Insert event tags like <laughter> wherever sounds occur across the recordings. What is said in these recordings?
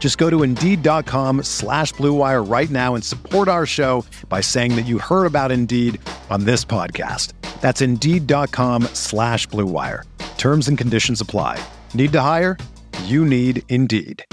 Just go to Indeed.com slash BlueWire right now and support our show by saying that you heard about Indeed on this podcast. That's Indeed.com slash BlueWire. Terms and conditions apply. Need to hire? You need Indeed.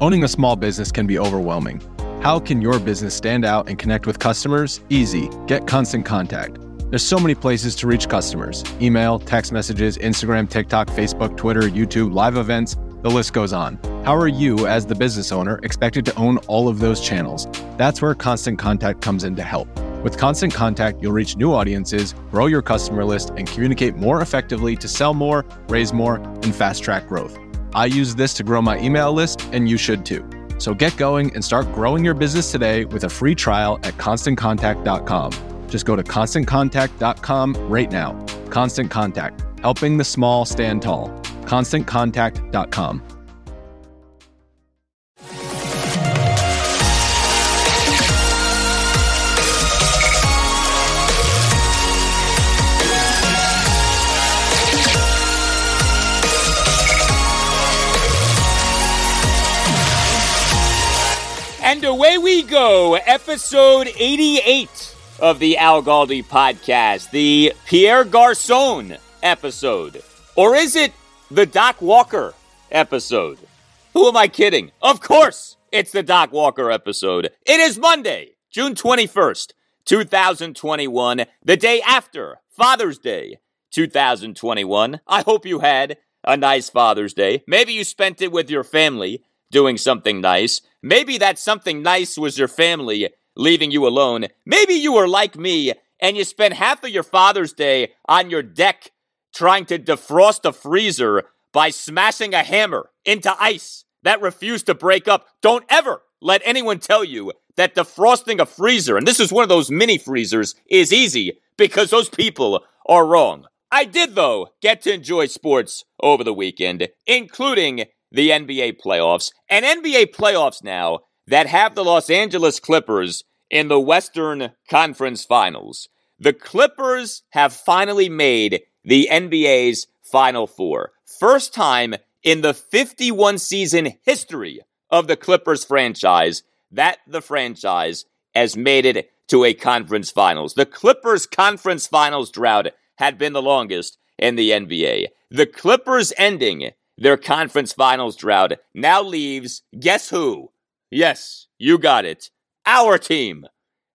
Owning a small business can be overwhelming. How can your business stand out and connect with customers? Easy. Get Constant Contact. There's so many places to reach customers email, text messages, Instagram, TikTok, Facebook, Twitter, YouTube, live events, the list goes on. How are you, as the business owner, expected to own all of those channels? That's where Constant Contact comes in to help. With Constant Contact, you'll reach new audiences, grow your customer list, and communicate more effectively to sell more, raise more, and fast track growth. I use this to grow my email list, and you should too. So get going and start growing your business today with a free trial at constantcontact.com. Just go to constantcontact.com right now. Constant Contact, helping the small stand tall. ConstantContact.com. And away we go, episode 88 of the Al Galdi podcast, the Pierre Garcon episode. Or is it the Doc Walker episode? Who am I kidding? Of course, it's the Doc Walker episode. It is Monday, June 21st, 2021, the day after Father's Day 2021. I hope you had a nice Father's Day. Maybe you spent it with your family doing something nice. Maybe that something nice was your family leaving you alone. Maybe you were like me and you spent half of your Father's Day on your deck trying to defrost a freezer by smashing a hammer into ice that refused to break up. Don't ever let anyone tell you that defrosting a freezer, and this is one of those mini freezers, is easy because those people are wrong. I did, though, get to enjoy sports over the weekend, including the NBA playoffs, and NBA playoffs now that have the Los Angeles Clippers in the Western Conference Finals. The Clippers have finally made the NBA's Final Four. First time in the 51 season history of the Clippers franchise that the franchise has made it to a conference finals. The Clippers conference finals drought had been the longest in the NBA. The Clippers ending their conference finals drought now leaves guess who? Yes, you got it. Our team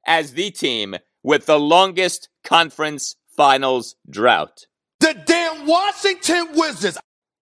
as the team with the longest conference finals drought. The damn Washington Wizards.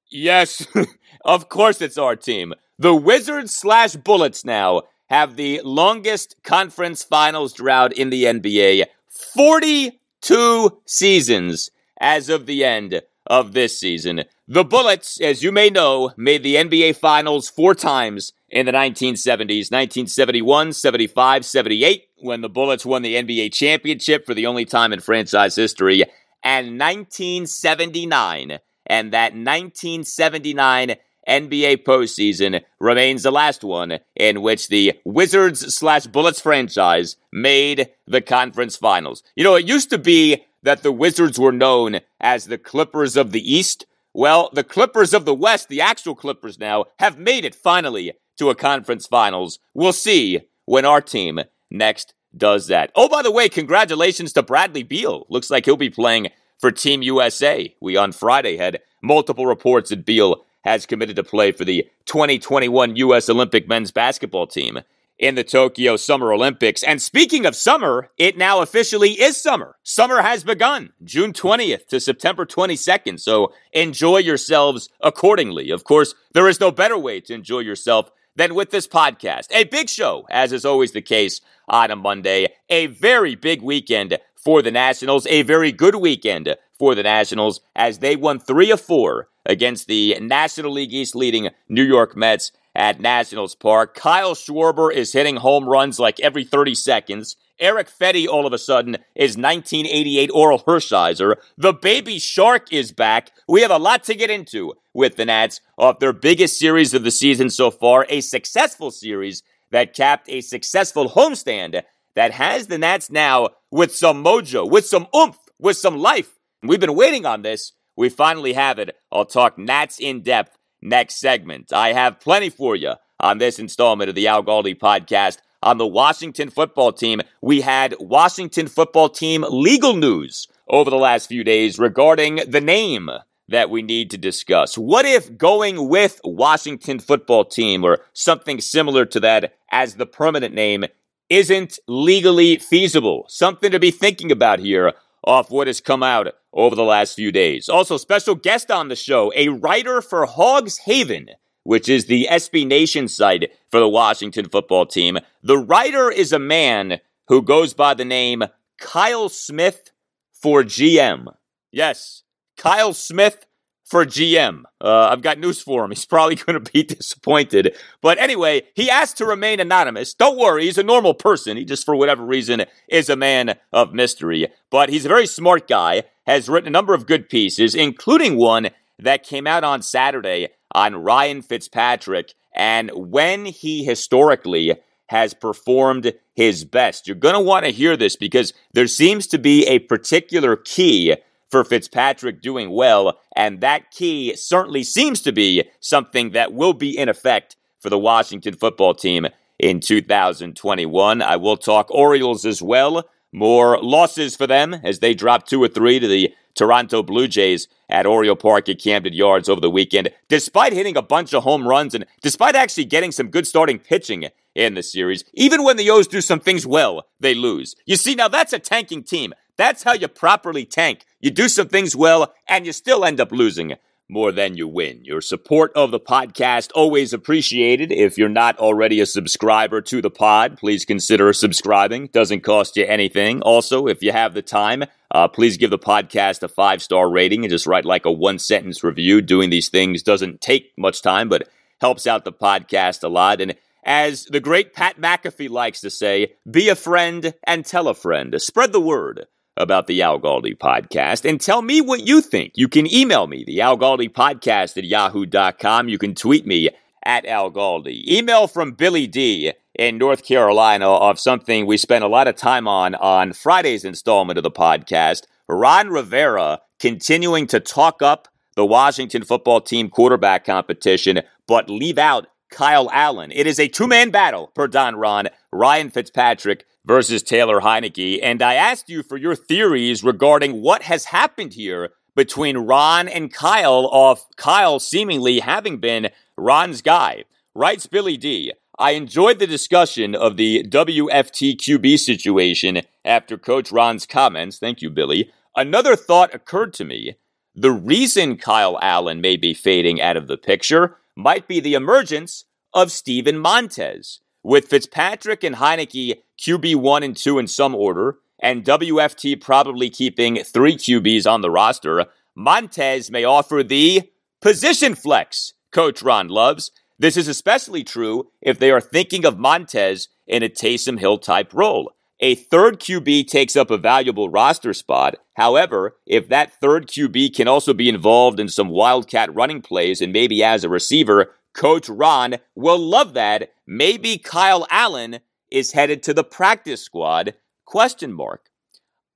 Yes, <laughs> of course it's our team. The Wizards slash Bullets now have the longest conference finals drought in the NBA. 42 seasons as of the end of this season. The Bullets, as you may know, made the NBA Finals four times in the 1970s 1971, 75, 78, when the Bullets won the NBA championship for the only time in franchise history, and 1979. And that 1979 NBA postseason remains the last one in which the Wizards slash Bullets franchise made the conference finals. You know, it used to be that the Wizards were known as the Clippers of the East well, the Clippers of the West, the actual Clippers now, have made it finally to a conference finals. We'll see when our team next does that. Oh, by the way, congratulations to Bradley Beal. Looks like he'll be playing for Team USA. We on Friday had multiple reports that Beal has committed to play for the 2021 U.S. Olympic men's basketball team. in the Tokyo Summer Olympics. And speaking of summer, it now officially is summer. Summer has begun June 20th to September 22nd. So enjoy yourselves accordingly. Of course, there is no better way to enjoy yourself than with this podcast. A big show, as is always the case on a Monday. A very big weekend for the Nationals. A very good weekend for the Nationals as they won three of four against the National League East leading New York Mets at Nationals Park. Kyle Schwarber is hitting home runs like every 30 seconds. Erick Fedde all of a sudden is 1988 Orel Hershiser. The baby shark is back. We have a lot to get into with the Nats off their biggest series of the season so far, a successful series that capped a successful homestand that has the Nats now with some mojo, with some oomph, with some life. We've been waiting on this. We finally have it. I'll talk Nats in depth next segment. I have plenty for you on this installment of the Al Galdi podcast. On the Washington football team, we had Washington football team legal news over the last few days regarding the name that we need to discuss. What if going with Washington football team or something similar to that as the permanent name isn't legally feasible? Something to be thinking about here off what has come out over the last few days. Also, special guest on the show, a writer for Hogs Haven, which is the SB Nation site for the Washington football team. The writer is a man who goes by the name Kyle Smith for GM. Yes, Kyle Smith for GM. Uh, I've got news for him. He's probably <laughs> going to be disappointed. But anyway, he asked to remain anonymous. Don't worry, he's a normal person. He just, for whatever reason, is a man of mystery. But he's a very smart guy, has written a number of good pieces, including one that came out on Saturday on Ryan Fitzpatrick and when he historically has performed his best. You're going to want to hear this because there seems to be a particular key for Fitzpatrick doing well, and that key certainly seems to be something that will be in effect for the Washington football team in 2021. I will talk Orioles as well. More losses for them as they drop two or three to the Toronto Blue Jays at Oriole Park at Camden Yards over the weekend. Despite hitting a bunch of home runs and despite actually getting some good starting pitching in the series, even when the O's do some things well, they lose. You see, now that's a tanking team. That's how you properly tank. You do some things well, and you still end up losing more than you win. Your support of the podcast always appreciated. If you're not already a subscriber to the pod, please consider subscribing. Doesn't cost you anything. Also, if you have the time, uh, please give the podcast a five star rating and just write like a one sentence review. Doing these things doesn't take much time, but helps out the podcast a lot. And as the great Pat McAfee likes to say, be a friend and tell a friend. Spread the word about the Al Galdi podcast and tell me what you think. You can email me, the Al Galdi podcast at yahoo.com. You can tweet me at Al Galdi. Email from Billy D in North Carolina of something we spent a lot of time on on Friday's installment of the podcast. Ron Rivera continuing to talk up the Washington football team quarterback competition, but leave out Kyle Allen. It is a two man battle per Don Ron, Ryan Fitzpatrick versus Taylor Heinicke. And I asked you for your theories regarding what has happened here between Ron and Kyle, of Kyle seemingly having been Ron's guy. Writes Billy D. I enjoyed the discussion of the WFTQB situation after Coach Ron's comments. Thank you, Billy. Another thought occurred to me. The reason Kyle Allen may be fading out of the picture might be the emergence of Steven Montez. With Fitzpatrick and Heineke QB1 and 2 in some order, and WFT probably keeping three QBs on the roster, Montez may offer the position flex Coach Ron loves. This is especially true if they are thinking of Montez in a Taysom Hill type role. A third QB takes up a valuable roster spot. However, if that third QB can also be involved in some wildcat running plays and maybe as a receiver, Coach Ron will love that. Maybe Kyle Allen is headed to the practice squad? Question mark.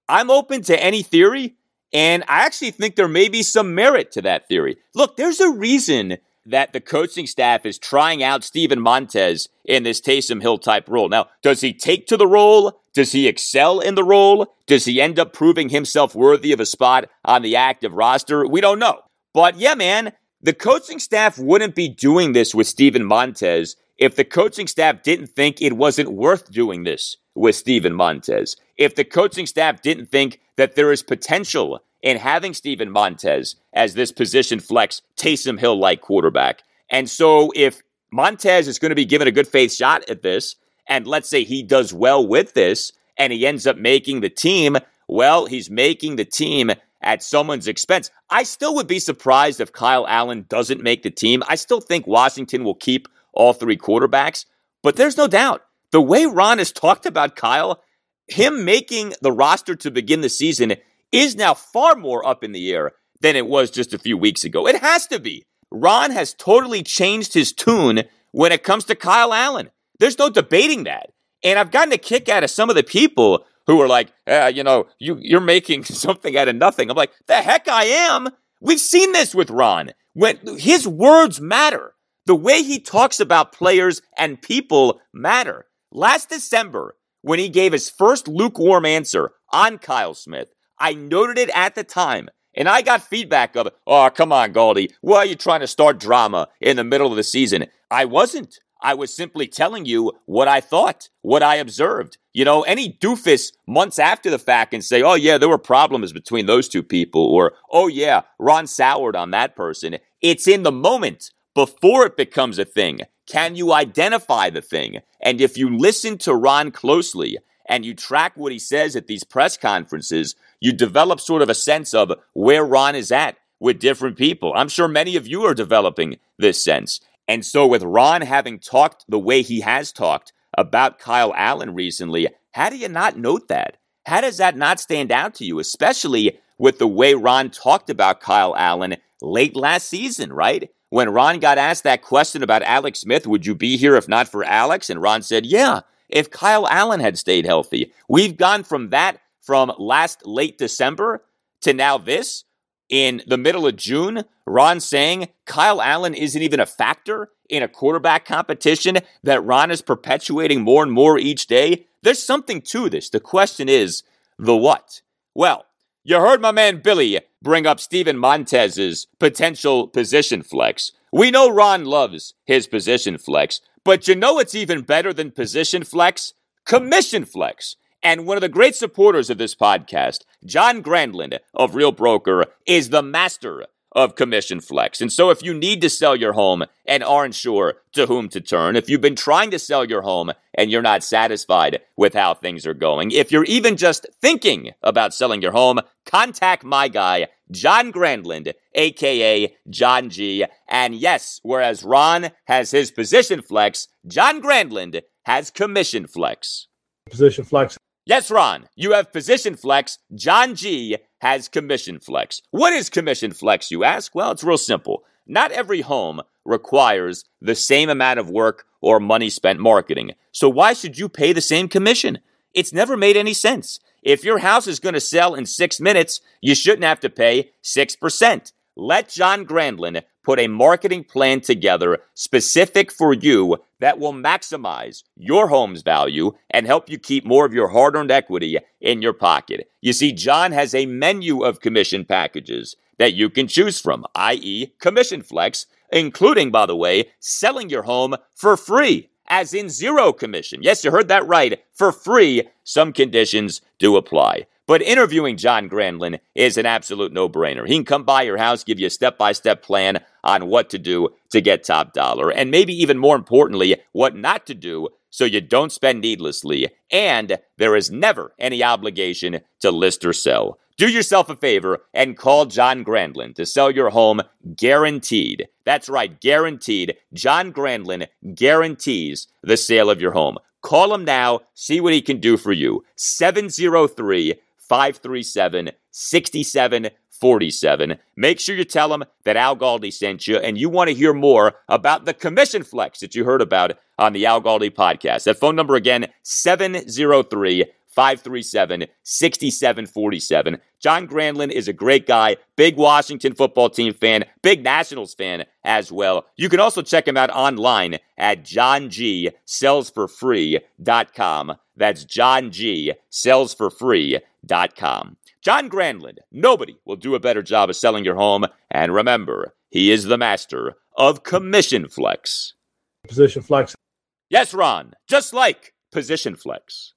I'm open to any theory, and I actually think there may be some merit to that theory. Look, there's a reason that the coaching staff is trying out Steven Montez in this Taysom Hill type role. Now, does he take to the role? Does he excel in the role? Does he end up proving himself worthy of a spot on the active roster? We don't know. But yeah, man, the coaching staff wouldn't be doing this with Steven Montez if the coaching staff didn't think it wasn't worth doing this with Steven Montez, if the coaching staff didn't think that there is potential in having Steven Montez as this position flex Taysom Hill like quarterback. And so if Montez is going to be given a good faith shot at this, and let's say he does well with this and he ends up making the team, well, he's making the team at someone's expense. I still would be surprised if Kyle Allen doesn't make the team. I still think Washington will keep all three quarterbacks, but there's no doubt the way Ron has talked about Kyle, him making the roster to begin the season is now far more up in the air than it was just a few weeks ago. It has to be. Ron has totally changed his tune when it comes to Kyle Allen. There's no debating that. And I've gotten a kick out of some of the people who are like, eh, you know, you, you're making <laughs> something out of nothing. I'm like, the heck I am. We've seen this with Ron. When his words matter, the way he talks about players and people matter. Last December, when he gave his first lukewarm answer on Kyle Smith, I noted it at the time. And I got feedback of, oh, come on, Galdi. Why are you trying to start drama in the middle of the season? I wasn't. I was simply telling you what I thought, what I observed. You know, any doofus months after the fact and say, oh, yeah, there were problems between those two people, or, oh, yeah, Ron soured on that person. It's in the moment before it becomes a thing. Can you identify the thing? And if you listen to Ron closely and you track what he says at these press conferences, you develop sort of a sense of where Ron is at with different people. I'm sure many of you are developing this sense. And so, with Ron having talked the way he has talked about Kyle Allen recently, how do you not note that? How does that not stand out to you, especially with the way Ron talked about Kyle Allen late last season, right? When Ron got asked that question about Alex Smith, would you be here if not for Alex? And Ron said, yeah, if Kyle Allen had stayed healthy. We've gone from that from last late December to now this in the middle of June, Ron saying Kyle Allen isn't even a factor in a quarterback competition that Ron is perpetuating more and more each day. There's something to this. The question is the what? Well, you heard my man Billy bring up Steven Montez's potential position flex. We know Ron loves his position flex, but you know what's even better than position flex? Commission flex. And one of the great supporters of this podcast, John Grandland of Real Broker, is the master of commission flex. And so if you need to sell your home and aren't sure to whom to turn, if you've been trying to sell your home and you're not satisfied with how things are going, if you're even just thinking about selling your home, contact my guy, John Grandland, aka John G. And yes, whereas Ron has his position flex, John Grandland has commission flex. Position flex Yes, Ron, you have position flex. John G has commission flex. What is commission flex, you ask? Well, it's real simple. Not every home requires the same amount of work or money spent marketing. So why should you pay the same commission? It's never made any sense. If your house is going to sell in six minutes, you shouldn't have to pay 6%. Let John Grandlin put a marketing plan together specific for you that will maximize your home's value and help you keep more of your hard earned equity in your pocket. You see, John has a menu of commission packages that you can choose from, i.e., Commission Flex, including, by the way, selling your home for free, as in zero commission. Yes, you heard that right, for free. Some conditions do apply. But interviewing John Grandland is an absolute no brainer. He can come by your house, give you a step by step plan on what to do to get top dollar, and maybe even more importantly, what not to do so you don't spend needlessly. And there is never any obligation to list or sell. Do yourself a favor and call John Grandlin to sell your home guaranteed. That's right, guaranteed. John Grandlin guarantees the sale of your home. Call him now, see what he can do for you. 703 537 6747. Make sure you tell them that Al Galdi sent you and you want to hear more about the commission flex that you heard about on the Al Galdi podcast. That phone number again, 703 537 6747. John Grandland is a great guy, big Washington football team fan, big Nationals fan as well. You can also check him out online at johngsellsforfree.com. That's John G. Sellsforfree.com. John Granlund, nobody will do a better job of selling your home. And remember, he is the master of commission flex. Position flex Yes, Ron, just like Position Flex.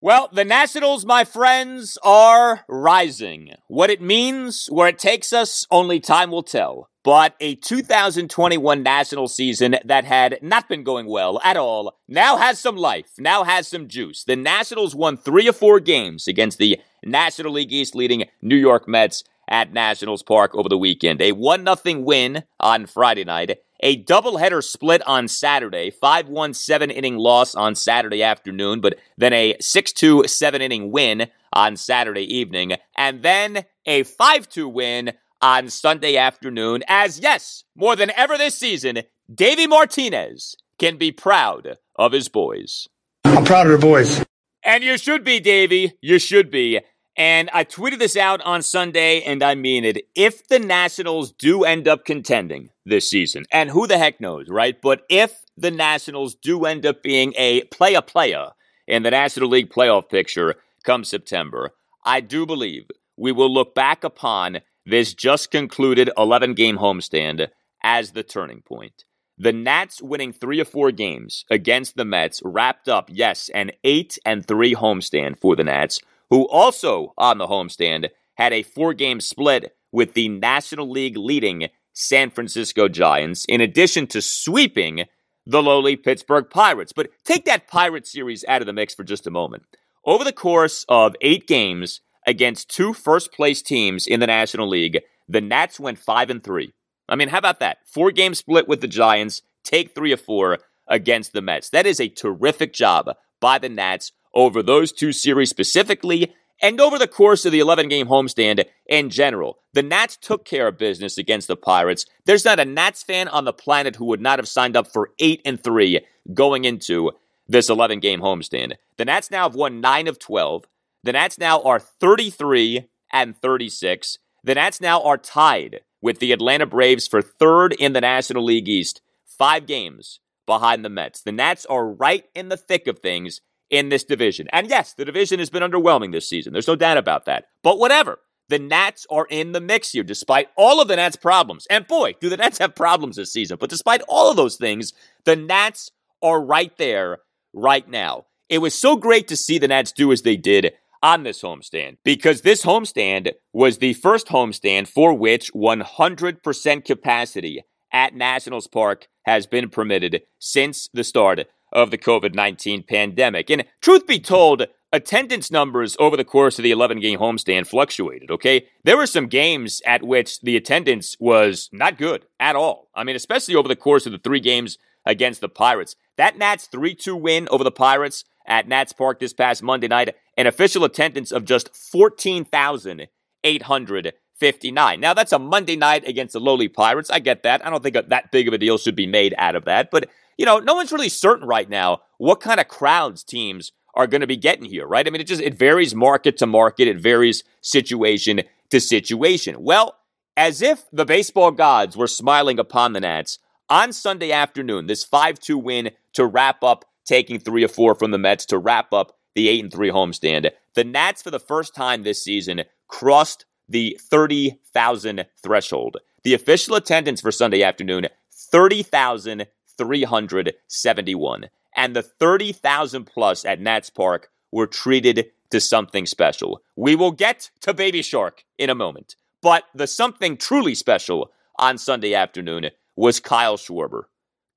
Well, the Nationals, my friends, are rising. What it means, where it takes us, only time will tell. But a 2021 national season that had not been going well at all now has some life, now has some juice. The Nationals won three or four games against the National League East leading New York Mets at Nationals Park over the weekend. A 1 0 win on Friday night a doubleheader split on Saturday, 5 1 7 inning loss on Saturday afternoon, but then a 6 2 7 inning win on Saturday evening, and then a 5 2 win on Sunday afternoon. As yes, more than ever this season, Davey Martinez can be proud of his boys. I'm proud of the boys. And you should be, Davey. You should be. And I tweeted this out on Sunday, and I mean it. If the Nationals do end up contending this season, and who the heck knows, right? But if the Nationals do end up being a playa playa in the National League playoff picture come September, I do believe we will look back upon this just concluded 11 game homestand as the turning point. The Nats winning three or four games against the Mets wrapped up, yes, an 8 and 3 homestand for the Nats who also on the homestand had a four game split with the National League leading San Francisco Giants, in addition to sweeping the lowly Pittsburgh Pirates. But take that Pirate series out of the mix for just a moment. Over the course of eight games against two first place teams in the National League, the Nats went five and three. I mean, how about that? Four game split with the Giants, take three or four against the Mets. That is a terrific job by the Nats over those two series specifically and over the course of the 11 game homestand in general. The Nats took care of business against the Pirates. There's not a Nats fan on the planet who would not have signed up for 8 and 3 going into this 11 game homestand. The Nats now have won 9 of 12. The Nats now are 33 and 36. The Nats now are tied with the Atlanta Braves for third in the National League East, five games behind the Mets. The Nats are right in the thick of things in this division. And yes, the division has been underwhelming this season. There's no doubt about that. But whatever. The Nats are in the mix here, despite all of the Nats' problems. And boy, do the Nats have problems this season. But despite all of those things, the Nats are right there right now. It was so great to see the Nats do as they did on this homestand because this homestand was the first homestand for which 100% capacity at Nationals Park has been permitted since the start of the COVID 19 pandemic. And truth be told, attendance numbers over the course of the 11 game homestand fluctuated, okay? There were some games at which the attendance was not good at all. I mean, especially over the course of the three games against the Pirates. That Nats 3 2 win over the Pirates at Nats Park this past Monday night, an official attendance of just 14,859. Now, that's a Monday night against the lowly Pirates. I get that. I don't think that big of a deal should be made out of that. But you know, no one's really certain right now what kind of crowds teams are going to be getting here, right? I mean, it just it varies market to market, it varies situation to situation. Well, as if the baseball gods were smiling upon the Nats on Sunday afternoon, this 5-2 win to wrap up taking 3 or 4 from the Mets to wrap up the 8 and 3 homestand. The Nats for the first time this season crossed the 30,000 threshold. The official attendance for Sunday afternoon 30,371. And the 30,000 plus at Nats Park were treated to something special. We will get to Baby Shark in a moment. But the something truly special on Sunday afternoon was Kyle Schwarber.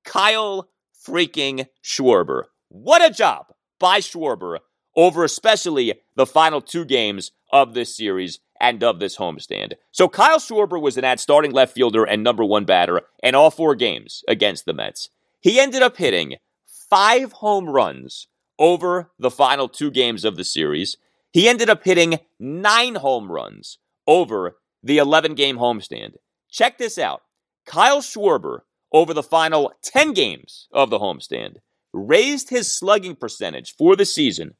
Kyle freaking Schwarber. What a job by Schwarber over especially the final two games of this series and of this homestand. So Kyle Schwarber was an at starting left fielder and number one batter in all four games against the Mets. He ended up hitting five home runs over the final two games of the series. He ended up hitting nine home runs over the 11 game homestand. Check this out. Kyle Schwarber, over the final 10 games of the homestand, raised his slugging percentage for the season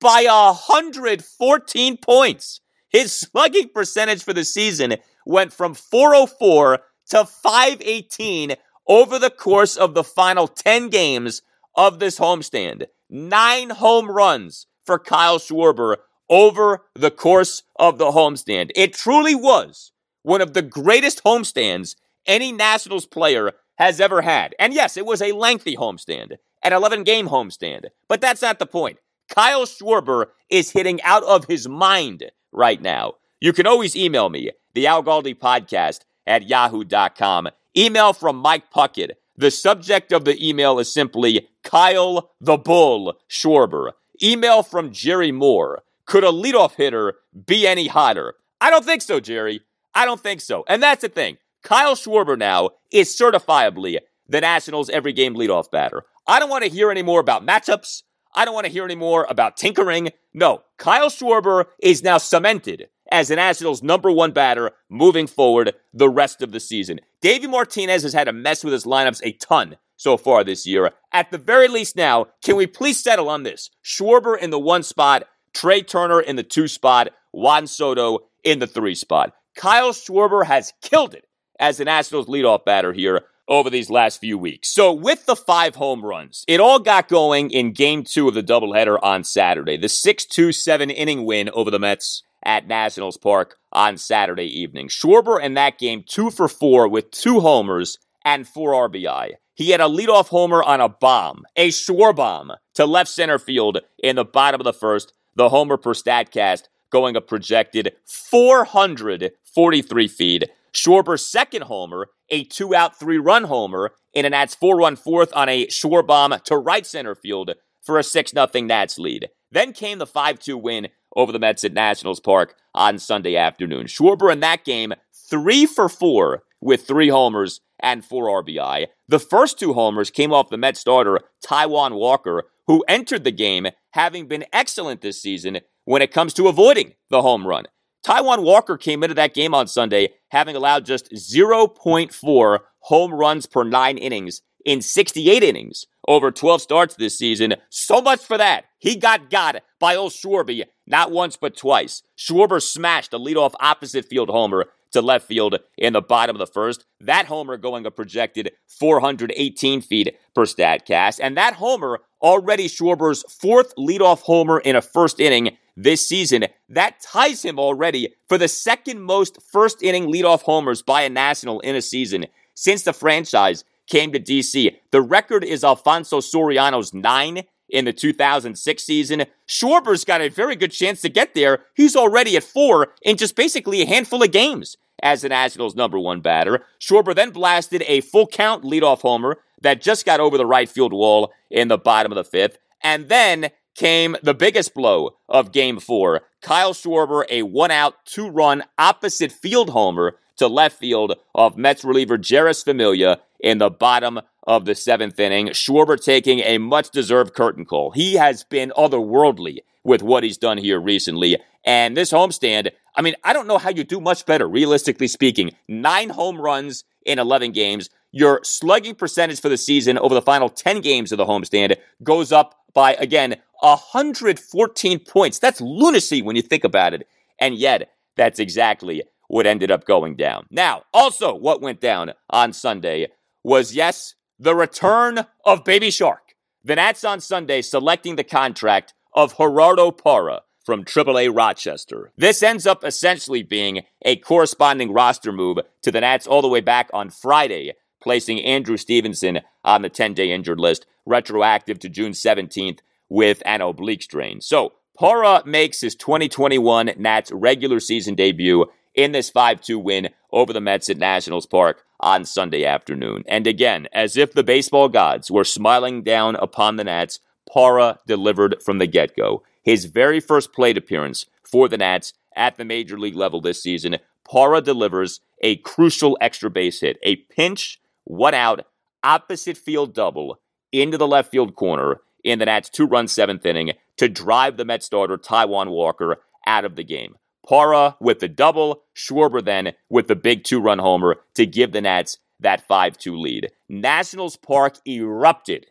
by 114 points. His slugging percentage for the season went from 404 to 518 over the course of the final 10 games of this homestand. Nine home runs for Kyle Schwarber over the course of the homestand. It truly was one of the greatest homestands any Nationals player has ever had. And yes, it was a lengthy homestand, an 11 game homestand, but that's not the point. Kyle Schwarber is hitting out of his mind right now. You can always email me, the Al Galdi podcast at yahoo.com. Email from Mike Puckett. The subject of the email is simply Kyle the Bull Schwarber. Email from Jerry Moore. Could a leadoff hitter be any hotter? I don't think so, Jerry. I don't think so. And that's the thing. Kyle Schwarber now is certifiably the Nationals' every game leadoff batter. I don't want to hear any more about matchups. I don't want to hear any more about tinkering. No, Kyle Schwarber is now cemented as the Nationals' number one batter moving forward the rest of the season. Davey Martinez has had to mess with his lineups a ton so far this year. At the very least now, can we please settle on this? Schwarber in the one spot, Trea Turner in the two spot, Juan Soto in the three spot. Kyle Schwarber has killed it as the Nationals leadoff batter here over these last few weeks. So with the five home runs, it all got going in game two of the doubleheader on Saturday. The 6-2-7 inning win over the Mets at Nationals Park on Saturday evening. Schwarber in that game, two for four with two homers and four RBI. He had a leadoff homer on a bomb, a Schwar bomb to left center field in the bottom of the first. The homer per StatCast going a projected 443 feet. Schwarber's second homer, a two out, three run homer in an Nats 4 1 fourth on a Schwar bomb to right center field for a 6 0 Nats lead. Then came the 5 2 win over the Mets at Nationals Park on Sunday afternoon. Schwarber in that game, three for four with three homers and four RBI. The first two homers came off the Mets starter, Taijuan Walker, who entered the game having been excellent this season when it comes to avoiding the home run. Taijuan Walker came into that game on Sunday having allowed just 0.4 home runs per nine innings in 68 innings over 12 starts this season. So much for that. He got got by old Schwarby not once but twice. Schwarber smashed a leadoff opposite field homer to left field in the bottom of the first. That homer going a projected 418 feet per StatCast. And that homer already Schwarber's fourth leadoff homer in a first inning this season. That ties him already for the second most first inning leadoff homers by a National in a season since the franchise came to DC. The record is Alfonso Soriano's nine in the 2006 season. Schwarber's got a very good chance to get there. He's already at four in just basically a handful of games as the Nationals' number one batter. Schwarber then blasted a full count leadoff homer that just got over the right field wall in the bottom of the fifth. And then came the biggest blow of game four. Kyle Schwarber, a one out, two run opposite field homer to left field of Mets reliever Jeurys Familia in the bottom of the seventh inning. Schwarber taking a much deserved curtain call. He has been otherworldly with what he's done here recently. And this homestand, I mean, I don't know how you do much better, realistically speaking. Nine home runs in 11 games. Your slugging percentage for the season over the final 10 games of the homestand goes up by, again, 114 points. That's lunacy when you think about it. And yet, that's exactly what ended up going down. Now, also, what went down on Sunday was, yes, the return of Baby Shark. The Nats on Sunday selecting the contract of Gerardo Parra from AAA Rochester. This ends up essentially being a corresponding roster move to the Nats all the way back on Friday, placing Andrew Stevenson on the 10 day injured list, retroactive to June 17th with an oblique strain. So, Parra makes his 2021 Nats regular season debut in this 5 2 win over the Mets at Nationals Park on Sunday afternoon. And again, as if the baseball gods were smiling down upon the Nats, Parra delivered from the get go. His very first plate appearance for the Nats at the major league level this season, Parra delivers a crucial extra base hit, a pinch, one out, opposite field double into the left field corner in the Nats' two run seventh inning to drive the Mets starter Taijuan Walker out of the game. Parra with the double, Schwarber then with the big two run homer to give the Nats that 5 2 lead. Nationals Park erupted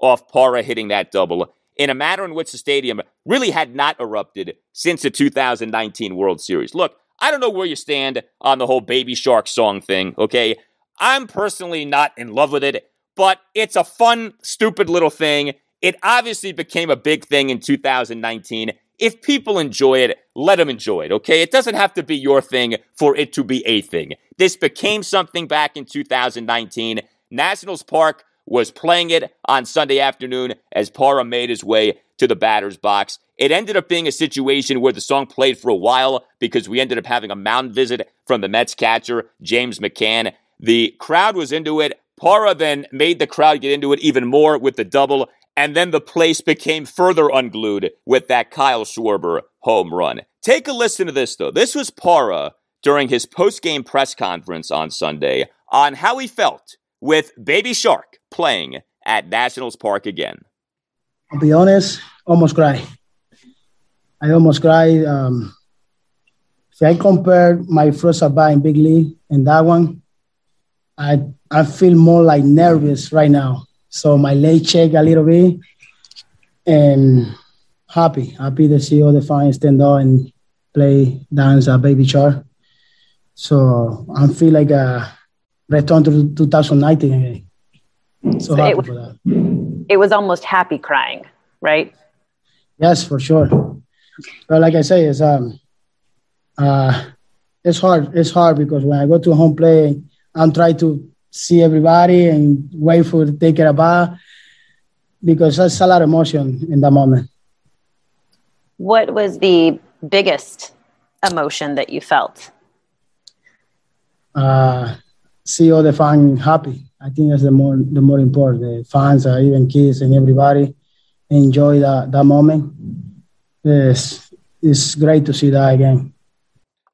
off Parra hitting that double in a manner in which the stadium really had not erupted since the 2019 World Series. Look, I don't know where you stand on the whole Baby Shark song thing, okay? I'm personally not in love with it, but it's a fun, stupid little thing. It obviously became a big thing in 2019 if people enjoy it, let them enjoy it, okay? It doesn't have to be your thing for it to be a thing. This became something back in 2019. Nationals Park was playing it on Sunday afternoon as Parra made his way to the batter's box. It ended up being a situation where the song played for a while because we ended up having a mound visit from the Mets catcher, James McCann. The crowd was into it. Parra then made the crowd get into it even more with the double, and then the place became further unglued with that Kyle Schwarber home run. Take a listen to this, though. This was Parra during his post-game press conference on Sunday on how he felt with Baby Shark playing at Nationals Park again. I'll be honest, almost cry. I almost cried. Um, if I compare my first at bat in big league and that one, I I feel more like nervous right now. So my leg check a little bit, and happy, happy to see all the fans stand up and play dance a baby shark. So I feel like a return to 2019 again. So, so happy it, for that. It was almost happy crying, right? Yes, for sure. But like I say, it's um, uh, it's hard. It's hard because when I go to home play, I'm trying to see everybody and wait for take it about because that's a lot of emotion in that moment. What was the biggest emotion that you felt? Uh, see all the fans happy. I think that's the more the more important. The fans, uh, even kids and everybody, enjoy that that moment. It's it's great to see that again.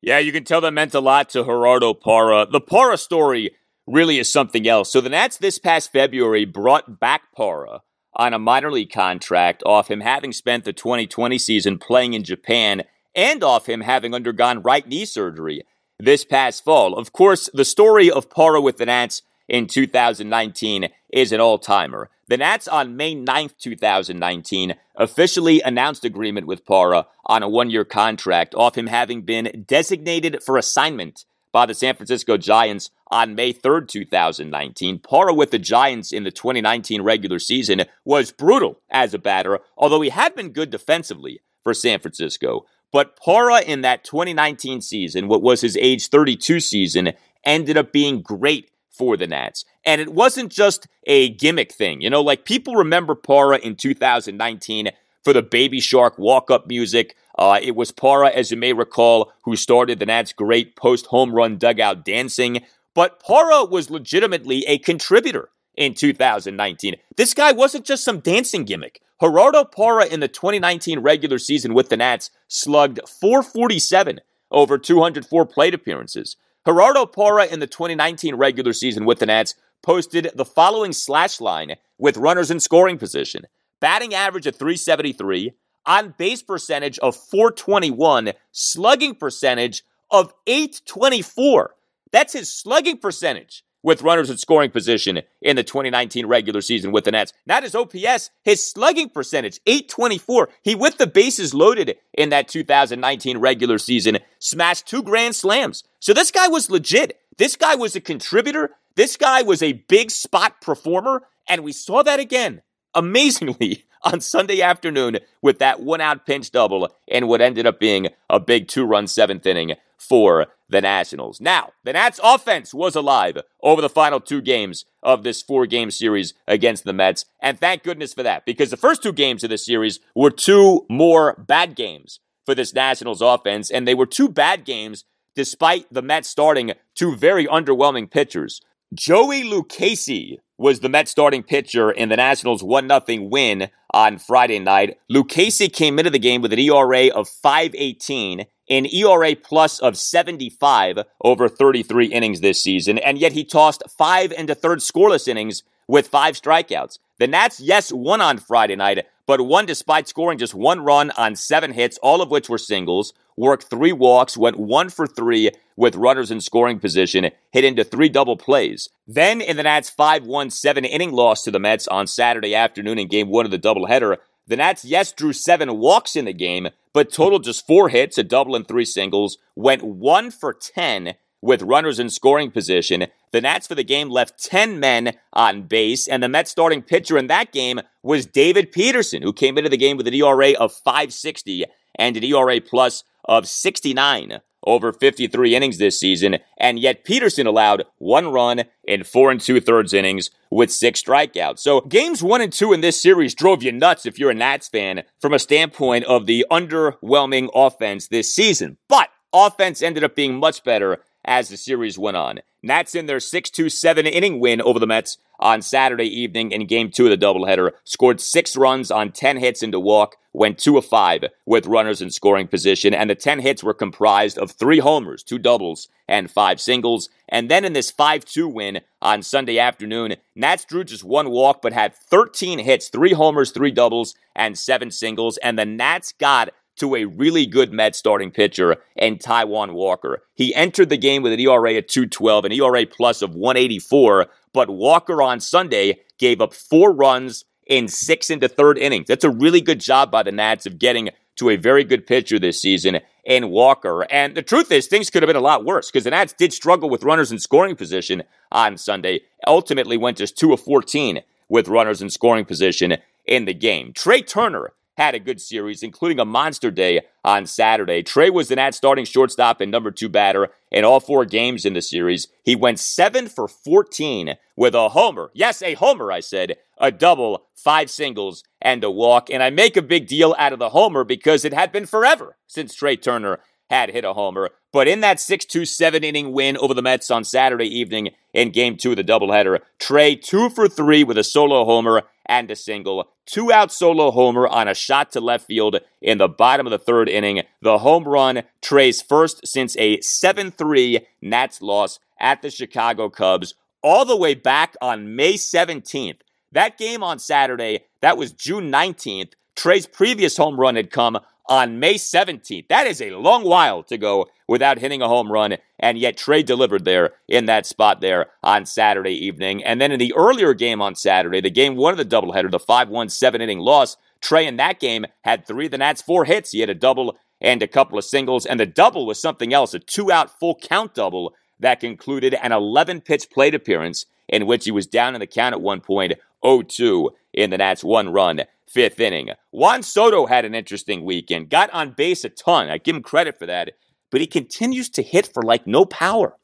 Yeah, you can tell that meant a lot to Gerardo Parra. The Parra story really is something else. So the Nats this past February brought back Parra on a minor league contract off him having spent the 2020 season playing in Japan and off him having undergone right knee surgery this past fall. Of course, the story of Parra with the Nats in 2019 is an all timer. The Nats on May 9th, 2019, officially announced agreement with Parra on a one year contract, off him having been designated for assignment by the San Francisco Giants on May 3rd, 2019. Parra with the Giants in the 2019 regular season was brutal as a batter, although he had been good defensively for San Francisco. But Parra in that 2019 season, what was his age 32 season, ended up being great for the Nats. And it wasn't just a gimmick thing. You know, like people remember Parra in 2019 for the Baby Shark walk up music. Uh, it was Parra, as you may recall, who started the Nats' great post home run dugout dancing. But Parra was legitimately a contributor in 2019. This guy wasn't just some dancing gimmick. Gerardo Parra in the 2019 regular season with the Nats slugged 447 over 204 plate appearances. Gerardo Parra in the 2019 regular season with the Nats posted the following slash line with runners in scoring position batting average of 373, on base percentage of 421, slugging percentage of 824. That's his slugging percentage with runners in scoring position in the 2019 regular season with the Nets. Not his OPS, his slugging percentage, 824. He, with the bases loaded in that 2019 regular season, smashed two grand slams. So this guy was legit. This guy was a contributor. This guy was a big spot performer. And we saw that again, amazingly, <laughs> on Sunday afternoon with that one out pinch double and what ended up being a big two run seventh inning for the Nationals. Now, the Nats offense was alive over the final two games of this four game series against the Mets. And thank goodness for that, because the first two games of this series were two more bad games for this Nationals offense. And they were two bad games despite the Mets starting two very underwhelming pitchers. Joey Lucchesi was the Mets starting pitcher in the Nationals 1 0 win on Friday night. Lucchesi came into the game with an ERA of 518 an ERA plus of 75 over 33 innings this season, and yet he tossed five into third scoreless innings with five strikeouts. The Nats, yes, won on Friday night, but won despite scoring just one run on seven hits, all of which were singles, worked three walks, went one for three with runners in scoring position, hit into three double plays. Then in the Nats' 5 1 7 inning loss to the Mets on Saturday afternoon in game one of the doubleheader, the Nats, yes, drew seven walks in the game, but totaled just four hits, a double and three singles, went one for 10 with runners in scoring position. The Nats for the game left 10 men on base, and the Mets starting pitcher in that game was David Peterson, who came into the game with an ERA of 560 and an ERA plus of 69 over 53 innings this season, and yet Peterson allowed one run in four and two thirds innings with six strikeouts. So games one and two in this series drove you nuts if you're a Nats fan from a standpoint of the underwhelming offense this season. But offense ended up being much better as the series went on. Nats in their 6 2 7 inning win over the Mets on Saturday evening in game two of the doubleheader, scored six runs on 10 hits into walk, went two of five with runners in scoring position, and the 10 hits were comprised of three homers, two doubles, and five singles. And then in this 5 2 win on Sunday afternoon, Nats drew just one walk but had 13 hits, three homers, three doubles, and seven singles. And the Nats got to a really good Met starting pitcher and Taijuan Walker. He entered the game with an ERA at 212, an ERA plus of 184, but Walker on Sunday gave up four runs in six into third innings. That's a really good job by the Nats of getting to a very good pitcher this season in Walker. And the truth is, things could have been a lot worse because the Nats did struggle with runners in scoring position on Sunday. Ultimately went just 2 of 14 with runners in scoring position in the game. Trea Turner had a good series, including a monster day on Saturday. Trea was the Nats starting shortstop and number two batter in all four games in the series. He went seven for 14 with a homer. Yes, a homer, I said, a double, five singles, and a walk. And I make a big deal out of the homer because it had been forever since Trea Turner had hit a homer. But in that 6 2 7 inning win over the Mets on Saturday evening in game two of the doubleheader, Trea two for three with a solo homer and a single. Two out solo homer on a shot to left field in the bottom of the third inning. The home run, Trea's first since a 7 3 Nats loss at the Chicago Cubs, all the way back on May 17th. That game on Saturday, that was June 19th. Trea's previous home run had come on May 17th. That is a long while to go without hitting a home run, and yet Trea delivered there in that spot there on Saturday evening. And then in the earlier game on Saturday, the game one of the doubleheader, the 5 1 7 inning loss, Trea in that game had three of the Nats' four hits. He had a double and a couple of singles, and the double was something else, a two out full count double that concluded an 11 pitch plate appearance in which he was down in the count at one point, 0 2 in the Nats' one run fifth inning. Juan Soto had an interesting weekend, got on base a ton. I give him credit for that, but he continues to hit for like no power.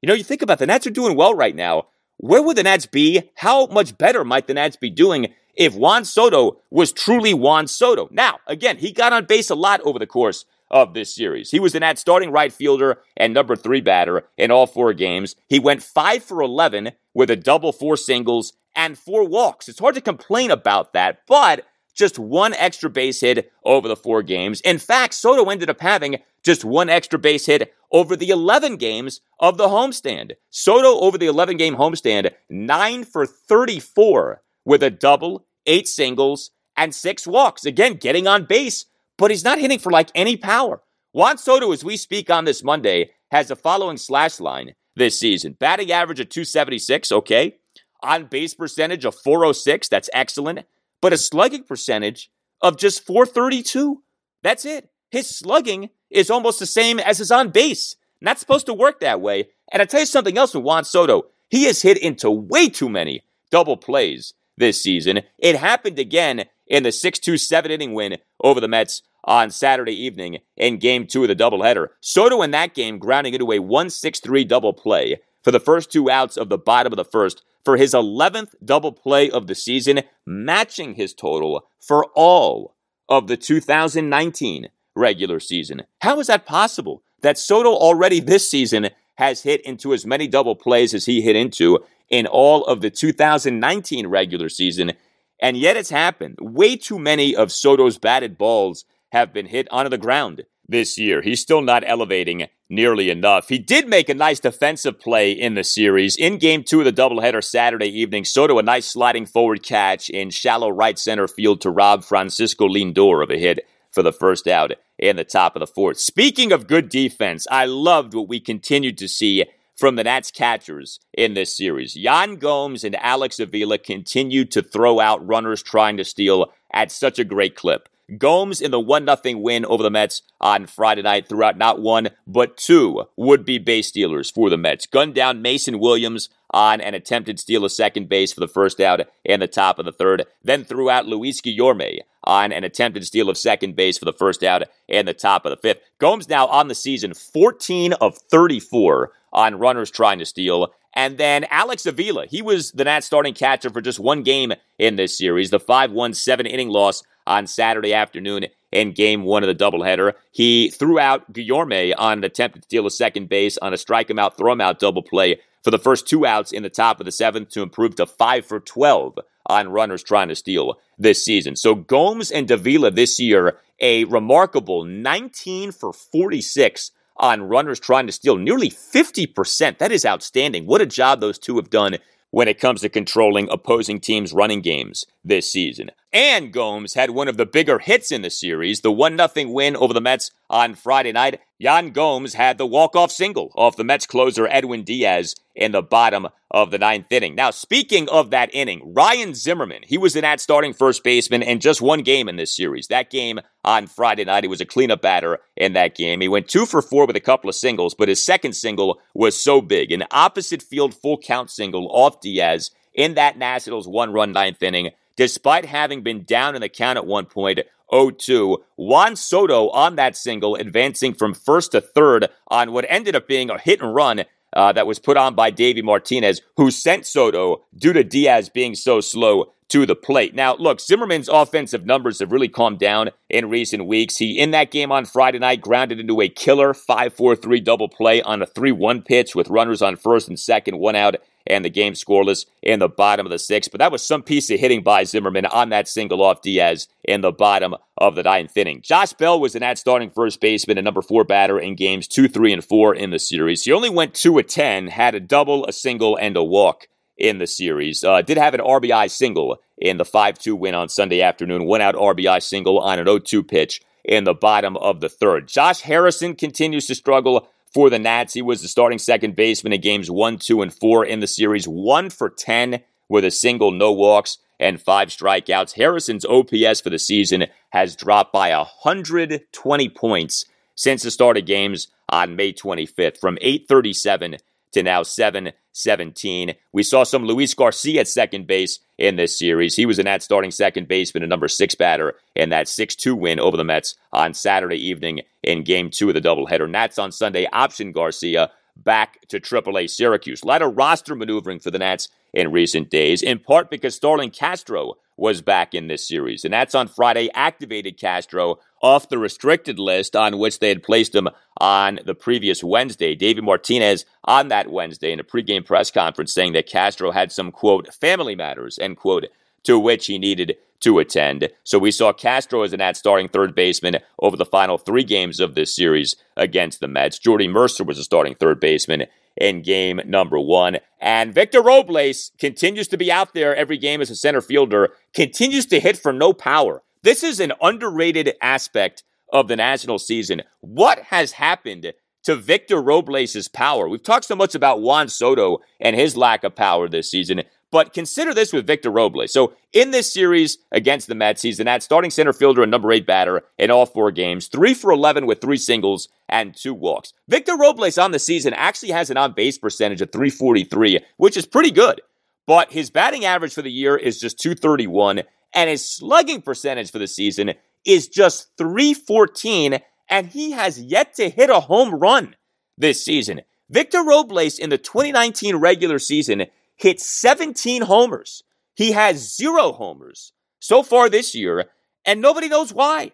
You know, you think about the Nats are doing well right now. Where would the Nats be? How much better might the Nats be doing if Juan Soto was truly Juan Soto? Now, again, he got on base a lot over the course of this series. He was the Nats starting right fielder and number three batter in all four games. He went five for 11 with a double, four singles, and four walks. It's hard to complain about that, but just one extra base hit over the four games. In fact, Soto ended up having just one extra base hit over the 11 games of the homestand. Soto over the 11 game homestand, 9 for 34 with a double, eight singles, and six walks. Again, getting on base, but he's not hitting for like any power. Juan Soto, as we speak on this Monday, has the following slash line this season batting average of 276, okay. On base percentage of 406, that's excellent but a slugging percentage of just 432. That's it. His slugging is almost the same as his on base. Not supposed to work that way. And I tell you something else with Juan Soto. He has hit into way too many double plays this season. It happened again in the 6 2 7 inning win over the Mets on Saturday evening in game two of the doubleheader. Soto in that game grounding into a 1 6 3 double play for the first two outs of the bottom of the first for his 11th double play of the season, matching his total for all of the 2019 regular season. How is that possible? That Soto already this season has hit into as many double plays as he hit into in all of the 2019 regular season, and yet it's happened. Way too many of Soto's batted balls have been hit onto the ground this year. He's still not elevating nearly enough. He did make a nice defensive play in the series. In game two of the doubleheader Saturday evening, Soto a nice sliding forward catch in shallow right center field to rob Francisco Lindor of a hit for the first out in the top of the fourth. Speaking of good defense, I loved what we continued to see from the Nats catchers in this series. Yan Gomes and Alex Avila continued to throw out runners trying to steal at such a great clip. Gomes in the 1 0 win over the Mets on Friday night threw out not one, but two would be base stealers for the Mets. Gunned down Mason Williams on an attempted steal of second base for the first out and the top of the third. Then threw out Luis Guillorme on an attempted steal of second base for the first out and the top of the fifth. Gomes now on the season 14 of 34 on runners trying to steal. And then Alex Avila, he was the Nats starting catcher for just one game in this series, the 5 1 7 inning loss on Saturday afternoon in game one of the doubleheader. He threw out Guillorme on an attempt to steal a second base on a strike him out, throw him out double play for the first two outs in the top of the seventh to improve to 5 for 12 on runners trying to steal this season. So Gomes and Avila this year, a remarkable 19 for 46 on runners trying to steal, nearly 50%. That is outstanding. What a job those two have done when it comes to controlling opposing teams' running games this season. And Gomes had one of the bigger hits in the series, the 1 0 win over the Mets on Friday night. Yan Gomes had the walk-off single off the Mets closer Edwin Diaz in the bottom of the ninth inning. Now, speaking of that inning, Ryan Zimmerman, he was in that starting first baseman in just one game in this series. That game on Friday night, he was a cleanup batter in that game. He went two for four with a couple of singles, but his second single was so big. An opposite field full count single off Diaz in that Nationals one run ninth inning, despite having been down in the count at one point. 0-2. Juan Soto on that single, advancing from first to third on what ended up being a hit and run uh, that was put on by Davey Martinez, who sent Soto due to Diaz being so slow to the plate. Now, look, Zimmerman's offensive numbers have really calmed down in recent weeks. He, in that game on Friday night, grounded into a killer 5 4 3 double play on a 3 1 pitch with runners on first and second, one out and the game scoreless in the bottom of the sixth. But that was some piece of hitting by Zimmerman on that single off Diaz in the bottom of the ninth inning. Josh Bell was an that starting first baseman and number four batter in games two, three, and four in the series. He only went two of 10, had a double, a single, and a walk in the series. Uh, did have an RBI single in the 5 2 win on Sunday afternoon, one out RBI single on an 0 2 pitch in the bottom of the third. Josh Harrison continues to struggle for the Nats. He was the starting second baseman in games one, two, and four in the series, one for 10 with a single, no walks, and five strikeouts. Harrison's OPS for the season has dropped by 120 points since the start of games on May 25th, from 837 to now 717. We saw some Luis Garcia at second base in this series. He was in that starting second baseman, a number six batter in that 6 2 win over the Mets on Saturday evening in game two of the doubleheader. Nats on Sunday option Garcia back to AAA Syracuse. A lot of roster maneuvering for the Nats in recent days, in part because Starlin Castro was back in this series. And that's on Friday, activated Castro off the restricted list on which they had placed him on the previous Wednesday. David Martinez on that Wednesday in a pregame press conference saying that Castro had some, quote, family matters, end quote, to which he needed to attend. So we saw Castro as an at starting third baseman over the final three games of this series against the Mets. Jordy Mercer was a starting third baseman in game number one. And Victor Robles continues to be out there every game as a center fielder, continues to hit for no power. This is an underrated aspect of the national season. What has happened to Victor Robles' power? We've talked so much about Juan Soto and his lack of power this season, but consider this with Victor Robles. So in this series against the Mets, he's the Nats starting center fielder and number eight batter in all four games, three for 11 with three singles and two walks. Victor Robles on the season actually has an on base percentage of 343, which is pretty good. But his batting average for the year is just 231, and his slugging percentage for the season is just 314, and he has yet to hit a home run this season. Victor Robles in the 2019 regular season hit 17 homers. He has zero homers so far this year, and nobody knows why.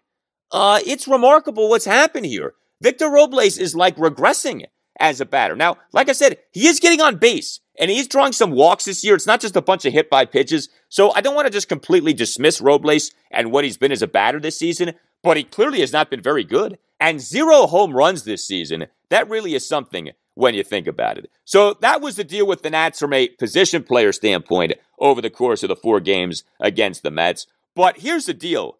Uh, it's remarkable what's happened here. Victor Robles is like regressing as a batter. Now, like I said, he is getting on base and he's drawing some walks this year. It's not just a bunch of hit by pitches. So I don't want to just completely dismiss Robles and what he's been as a batter this season, but he clearly has not been very good. And zero home runs this season, that really is something when you think about it. So that was the deal with the Nats from a position player standpoint over the course of the four games against the Mets. But here's the deal.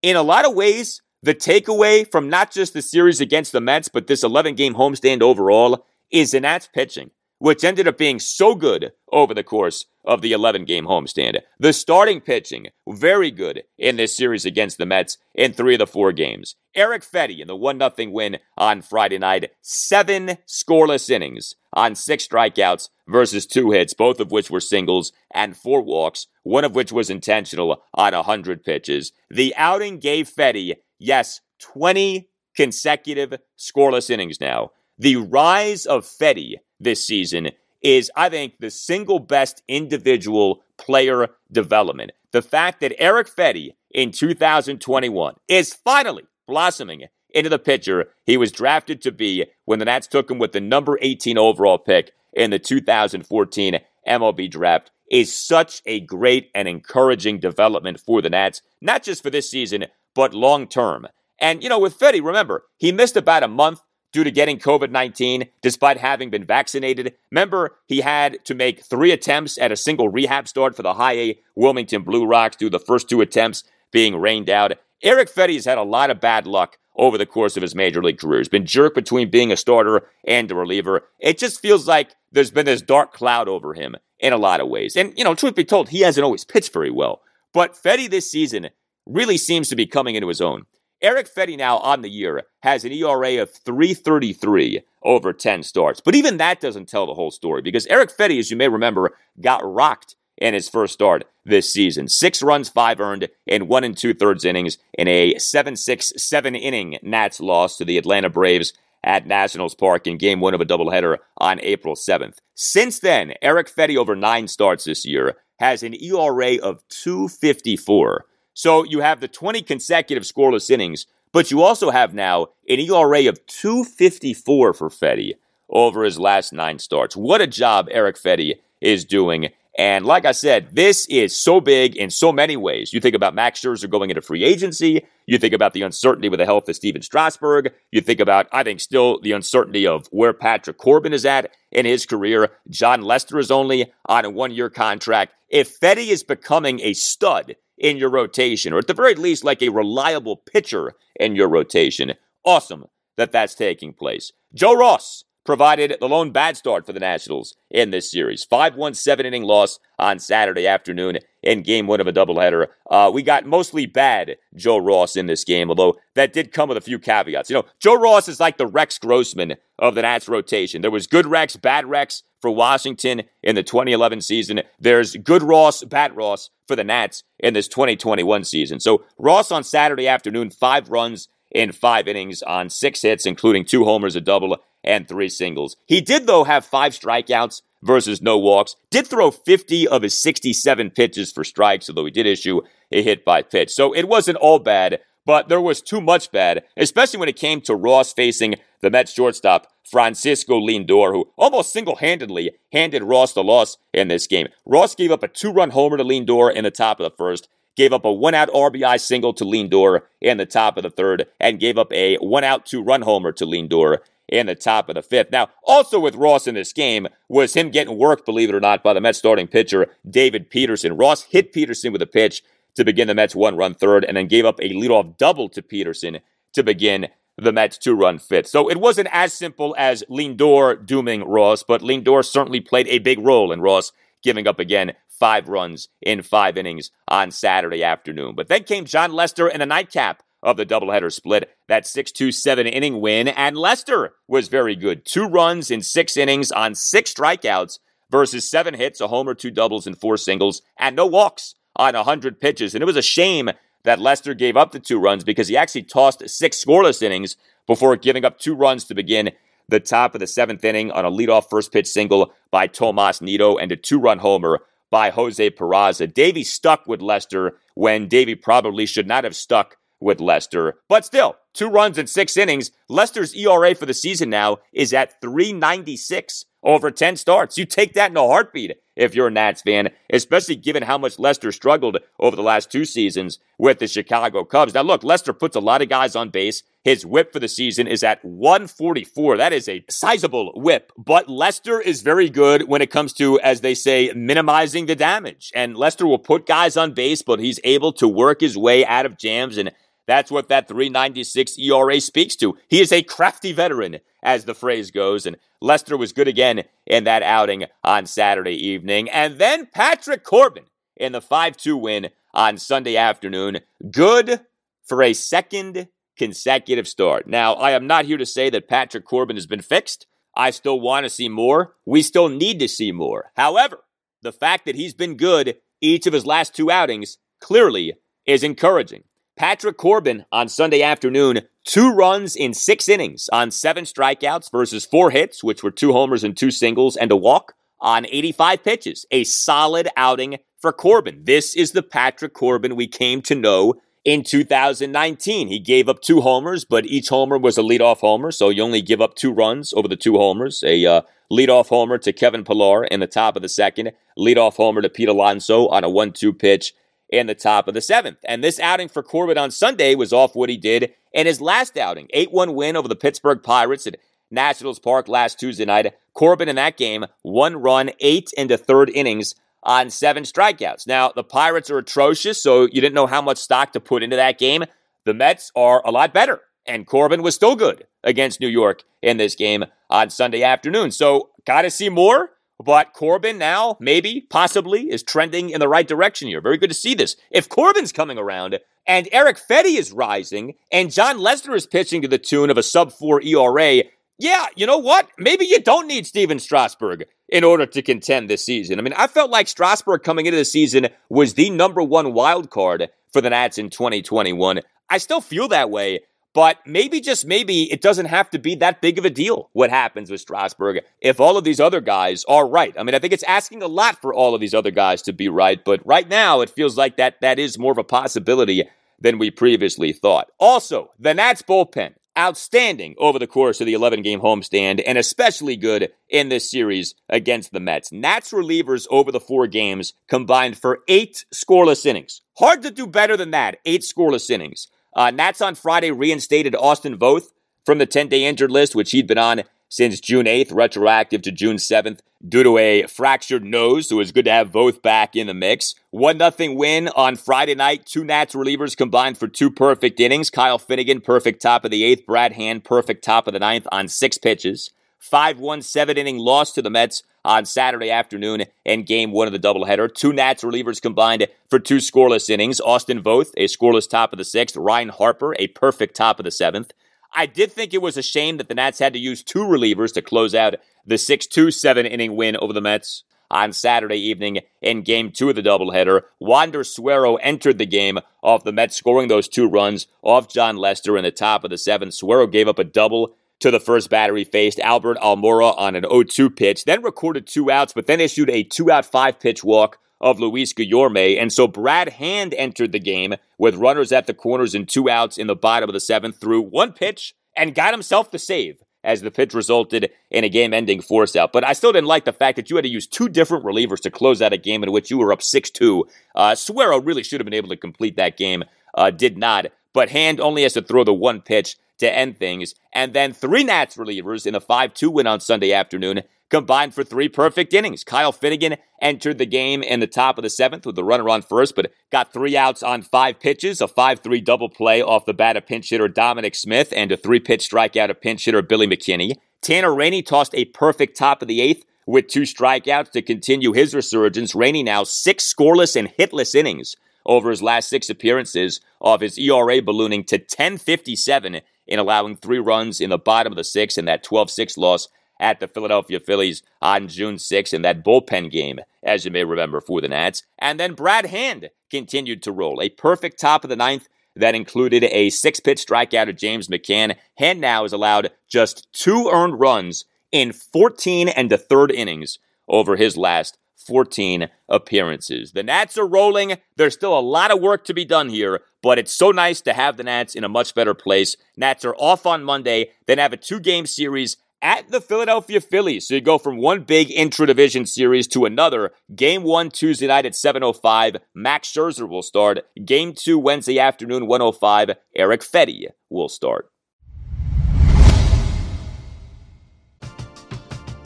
In a lot of ways, the takeaway from not just the series against the Mets, but this 11 game homestand overall is the Nats pitching which ended up being so good over the course of the 11 game homestand. The starting pitching, very good in this series against the Mets in three of the four games. Erick Fedde in the 1 0 win on Friday night, seven scoreless innings on six strikeouts versus two hits, both of which were singles, and four walks, one of which was intentional on 100 pitches. The outing gave Fedde, yes, 20 consecutive scoreless innings now. The rise of Fedde this season is, I think, the single best individual player development. The fact that Erick Fedde in 2021 is finally blossoming into the pitcher he was drafted to be when the Nats took him with the number 18 overall pick in the 2014 MLB draft is such a great and encouraging development for the Nats, not just for this season, but long term. And, you know, with Fedde, remember, he missed about a month due to getting COVID 19 despite having been vaccinated. Remember, he had to make three attempts at a single rehab start for the high A Wilmington Blue Rocks, through the first two attempts being rained out. Erick Fedde has had a lot of bad luck over the course of his major league career. He's been jerked between being a starter and a reliever. It just feels like there's been this dark cloud over him in a lot of ways. And, you know, truth be told, he hasn't always pitched very well. But Fedde this season really seems to be coming into his own. Erick Fedde now on the year has an ERA of 333 over 10 starts. But even that doesn't tell the whole story because Erick Fedde, as you may remember, got rocked in his first start this season. Six runs, five earned in one and two thirds innings in a 7 6 7 inning Nats loss to the Atlanta Braves at Nationals Park in game one of a doubleheader on April 7th. Since then, Erick Fedde, over nine starts this year has an ERA of 254. So you have the 20 consecutive scoreless innings, but you also have now an ERA of 254 for Fedde over his last nine starts. What a job Erick Fedde is doing. And like I said, this is so big in so many ways. You think about Max Scherzer going into free agency. You think about the uncertainty with the health of Stephen Strasburg. You think about, I think, still the uncertainty of where Patrick Corbin is at in his career. Jon Lester is only on a one year contract. If Fedde is becoming a stud in your rotation, or at the very least, like a reliable pitcher in your rotation, awesome that that's taking place. Joe Ross provided the lone bad start for the Nationals in this series. 5 1 7 inning loss on Saturday afternoon in game one of a doubleheader. Uh, we got mostly bad Joe Ross in this game, although that did come with a few caveats. You know, Joe Ross is like the Rex Grossman of the Nats rotation. There was good Rex, bad Rex for Washington in the 2011 season. There's good Ross, bad Ross for the Nats in this 2021 season. So Ross on Saturday afternoon, five runs in five innings on six hits, including two homers, a double, and three singles. He did, though, have five strikeouts versus no walks. Did throw 50 of his 67 pitches for strikes, although he did issue a hit by pitch. So it wasn't all bad, but there was too much bad, especially when it came to Ross facing the Mets shortstop, Francisco Lindor, who almost single handedly handed Ross the loss in this game. Ross gave up a two run homer to Lindor in the top of the first gave up a one out RBI single to Lindor in the top of the third, and gave up a one out two run homer to Lindor in the top of the fifth. Now, also with Ross in this game was him getting worked, believe it or not, by the Mets starting pitcher, David Peterson. Ross hit Peterson with a pitch to begin the Mets one run third, and then gave up a leadoff double to Peterson to begin the Mets two run fifth. So it wasn't as simple as Lindor dooming Ross, but Lindor certainly played a big role in Ross giving up again five runs in five innings on Saturday afternoon. But then came Jon Lester in a nightcap of the doubleheader split, that 6 2 7 inning win. And Lester was very good. Two runs in six innings on six strikeouts versus seven hits, a homer, two doubles, and four singles, and no walks on 100 pitches. And it was a shame that Lester gave up the two runs because he actually tossed six scoreless innings before giving up two runs to begin the top of the seventh inning on a leadoff first pitch single by Tomas Nido and a two run homer by Jose Peraza. Davey stuck with Lester when Davey probably should not have stuck with Lester. But still, two runs in six innings. Lester's ERA for the season now is at 396 over 10 starts. You take that in a heartbeat if you're a Nats fan, especially given how much Lester struggled over the last two seasons with the Chicago Cubs. Now, look, Lester puts a lot of guys on base. His whip for the season is at 144. That is a sizable whip. But Lester is very good when it comes to, as they say, minimizing the damage. And Lester will put guys on base, but he's able to work his way out of jams and That's what that 396 ERA speaks to. He is a crafty veteran, as the phrase goes, and Lester was good again in that outing on Saturday evening. And then Patrick Corbin in the 5 2 win on Sunday afternoon. Good for a second consecutive start. Now, I am not here to say that Patrick Corbin has been fixed. I still want to see more. We still need to see more. However, the fact that he's been good each of his last two outings clearly is encouraging. Patrick Corbin on Sunday afternoon, two runs in six innings on seven strikeouts versus four hits, which were two homers and two singles, and a walk on 85 pitches. A solid outing for Corbin. This is the Patrick Corbin we came to know in 2019. He gave up two homers, but each homer was a leadoff homer, so you only give up two runs over the two homers. A uh, leadoff homer to Kevin Pillar in the top of the second, leadoff homer to Pete Alonso on a 1 2 pitch in the top of the seventh. And this outing for Corbin on Sunday was off what he did in his last outing 8 1 win over the Pittsburgh Pirates at Nationals Park last Tuesday night. Corbin in that game, one run, eight into third innings on seven strikeouts. Now, the Pirates are atrocious, so you didn't know how much stock to put into that game. The Mets are a lot better, and Corbin was still good against New York in this game on Sunday afternoon. So, got to see more. But Corbin now, maybe, possibly, is trending in the right direction here. Very good to see this. If Corbin's coming around and Erick Fedde is rising and Jon Lester is pitching to the tune of a sub four ERA, yeah, you know what? Maybe you don't need Stephen Strasburg in order to contend this season. I mean, I felt like Strasburg coming into the season was the number one wild card for the Nats in 2021. I still feel that way, but maybe just maybe it doesn't have to be that big of a deal what happens with Strasburg if all of these other guys are right. I mean, I think it's asking a lot for all of these other guys to be right, but right now it feels like that that is more of a possibility than we previously thought. Also, the Nats bullpen outstanding over the course of the 11 game homestand and especially good in this series against the Mets. Nats relievers over the four games combined for eight scoreless innings. Hard to do better than that. Eight scoreless innings. Uh, Nats on Friday reinstated Austin Voth from the 10 day injured list, which he'd been on since June 8th, retroactive to June 7th, due to a fractured nose. So it's good to have Voth back in the mix. 1 0 win on Friday night. Two Nats relievers combined for two perfect innings. Kyle Finnegan, perfect top of the eighth. Brad Hand, perfect top of the ninth on six pitches. 5 1 7 inning loss to the Mets on Saturday afternoon in game one of the doubleheader. Two Nats relievers combined for two scoreless innings. Austin Voth, a scoreless top of the sixth. Ryne Harper, a perfect top of the seventh. I did think it was a shame that the Nats had to use two relievers to close out the 6 2 7 inning win over the Mets on Saturday evening in game two of the doubleheader. Wander Suero entered the game off the Mets, scoring those two runs off Jon Lester in the top of the seventh. Suero gave up a double to the first batter he faced, Albert Almora on an 0 2 pitch, then recorded two outs, but then issued a two out five pitch walk of Luis Guillorme. And so Brad Hand entered the game with runners at the corners and two outs in the bottom of the seventh through one pitch and got himself the save as the pitch resulted in a game ending force out. But I still didn't like the fact that you had to use two different relievers to close out a game in which you were up 6 2. Uh, Suero really should have been able to complete that game, uh, did not. But Hand only has to throw the one pitch to end things. And then three Nats relievers in a 5 2 win on Sunday afternoon combined for three perfect innings. Kyle Finnegan entered the game in the top of the seventh with the runner on first, but got three outs on five pitches, a 5 3 double play off the bat of pinch hitter Dominic Smith, and a three pitch strikeout of pinch hitter Billy McKinney. Tanner Rainey tossed a perfect top of the eighth with two strikeouts to continue his resurgence. Rainey now six scoreless and hitless innings over his last six appearances, of his ERA ballooning to 1057 in allowing three runs in the bottom of the sixth in that 12 6 loss at the Philadelphia Phillies on June 6th in that bullpen game, as you may remember, for the Nats. And then Brad Hand continued to roll. A perfect top of the ninth that included a six pitch strikeout of James McCann. Hand now has allowed just two earned runs in 14 and a third innings over his last 14 appearances. The Nats are rolling. There's still a lot of work to be done here, but it's so nice to have the Nats in a much better place. Nats are off on Monday, then have a two game series at the Philadelphia Phillies. So you go from one big intra-division series to another. Game one Tuesday night at 7.05. Max Scherzer will start. Game two Wednesday afternoon, 1.05. Erick Fedde will start.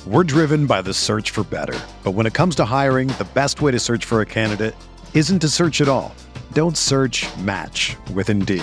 We're driven by the search for better. But when it comes to hiring, the best way to search for a candidate isn't to search at all. Don't search match with Indeed.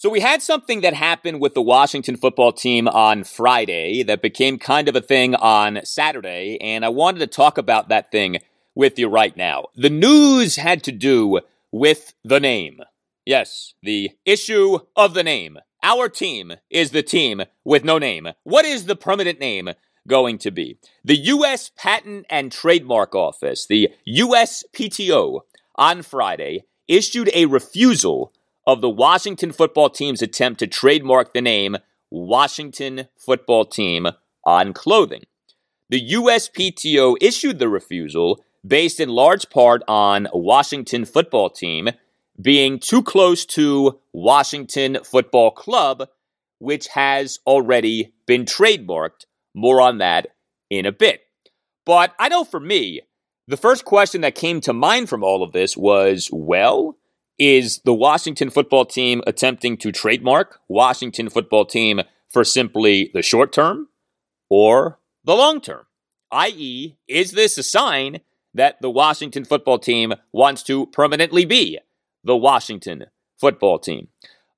So we had something that happened with the Washington football team on Friday that became kind of a thing on Saturday, and I wanted to talk about that thing with you right now. The news had to do with the name. Yes, the issue of the name. Our team is the team with no name. What is the permanent name going to be? The U.S. Patent and Trademark Office, the USPTO, on Friday issued a refusal of the Washington football team's attempt to trademark the name Washington football team on clothing. The USPTO issued the refusal based in large part on Washington football team being too close to Washington Football Club, which has already been trademarked. More on that in a bit. But I know for me, the first question that came to mind from all of this was well, is the Washington football team attempting to trademark Washington football team for simply the short term or the long term? I.e., is this a sign that the Washington football team wants to permanently be the Washington football team?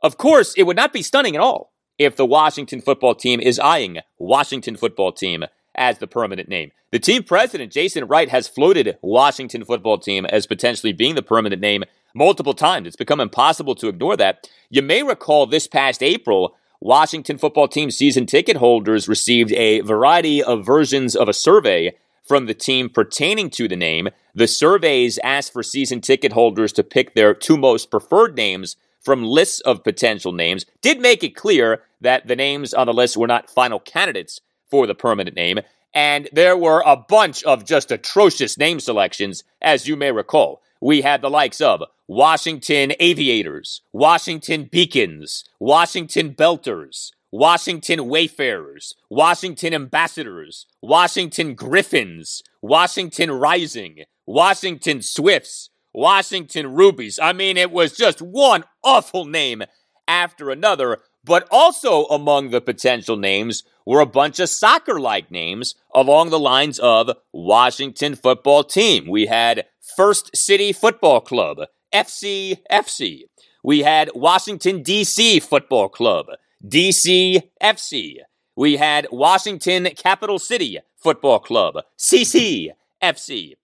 Of course, it would not be stunning at all if the Washington football team is eyeing Washington football team as the permanent name. The team president, Jason Wright, has floated Washington football team as potentially being the permanent name multiple times. It's become impossible to ignore that. You may recall this past April, Washington football team season ticket holders received a variety of versions of a survey from the team pertaining to the name. The surveys asked for season ticket holders to pick their two most preferred names from lists of potential names, did make it clear that the names on the list were not final candidates for the permanent name. And there were a bunch of just atrocious name selections, as you may recall we had the likes of Washington Aviators, Washington Beacons, Washington Belters, Washington Wayfarers, Washington Ambassadors, Washington Griffins, Washington Rising, Washington Swifts, Washington Rubies. I mean, it was just one awful name after another, but also among the potential names were a bunch of soccer like names along the lines of Washington football team. We had First City Football Club, FC FC. We had Washington, D.C. Football Club, DCFC. We had Washington Capital City Football Club, CCFC.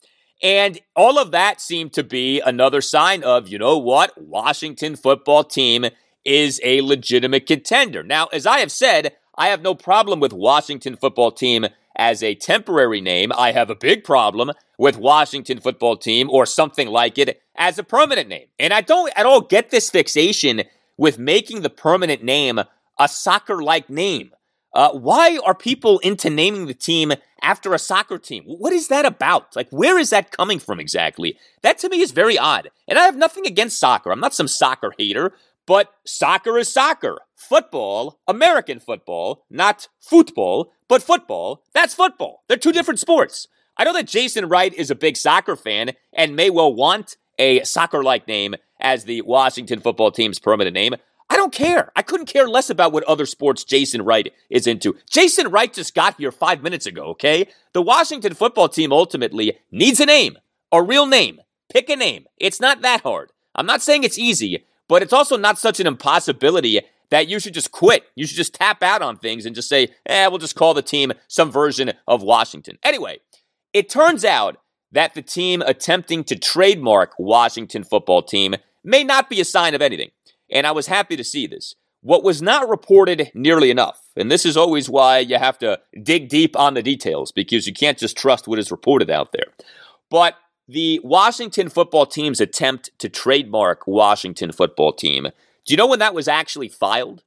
And all of that seemed to be another sign of, you know what, Washington football team is a legitimate contender. Now, as I have said, I have no problem with Washington football team as a temporary name. I have a big problem with Washington football team or something like it as a permanent name. And I don't at all get this fixation with making the permanent name a soccer like name. Uh, why are people into naming the team after a soccer team? What is that about? Like, where is that coming from exactly? That to me is very odd. And I have nothing against soccer. I'm not some soccer hater, but soccer is soccer. Football, American football, not football, but football, that's football. They're two different sports. I know that Jason Wright is a big soccer fan and may well want a soccer like name as the Washington football team's permanent name. I don't care. I couldn't care less about what other sports Jason Wright is into. Jason Wright just got here five minutes ago, okay? The Washington football team ultimately needs a name, a real name. Pick a name. It's not that hard. I'm not saying it's easy, but it's also not such an impossibility that you should just quit. You should just tap out on things and just say, eh, we'll just call the team some version of Washington. Anyway, it turns out that the team attempting to trademark Washington football team may not be a sign of anything and I was happy to see this. What was not reported nearly enough, and this is always why you have to dig deep on the details because you can't just trust what is reported out there. But the Washington football team's attempt to trademark Washington football team, do you know when that was actually filed?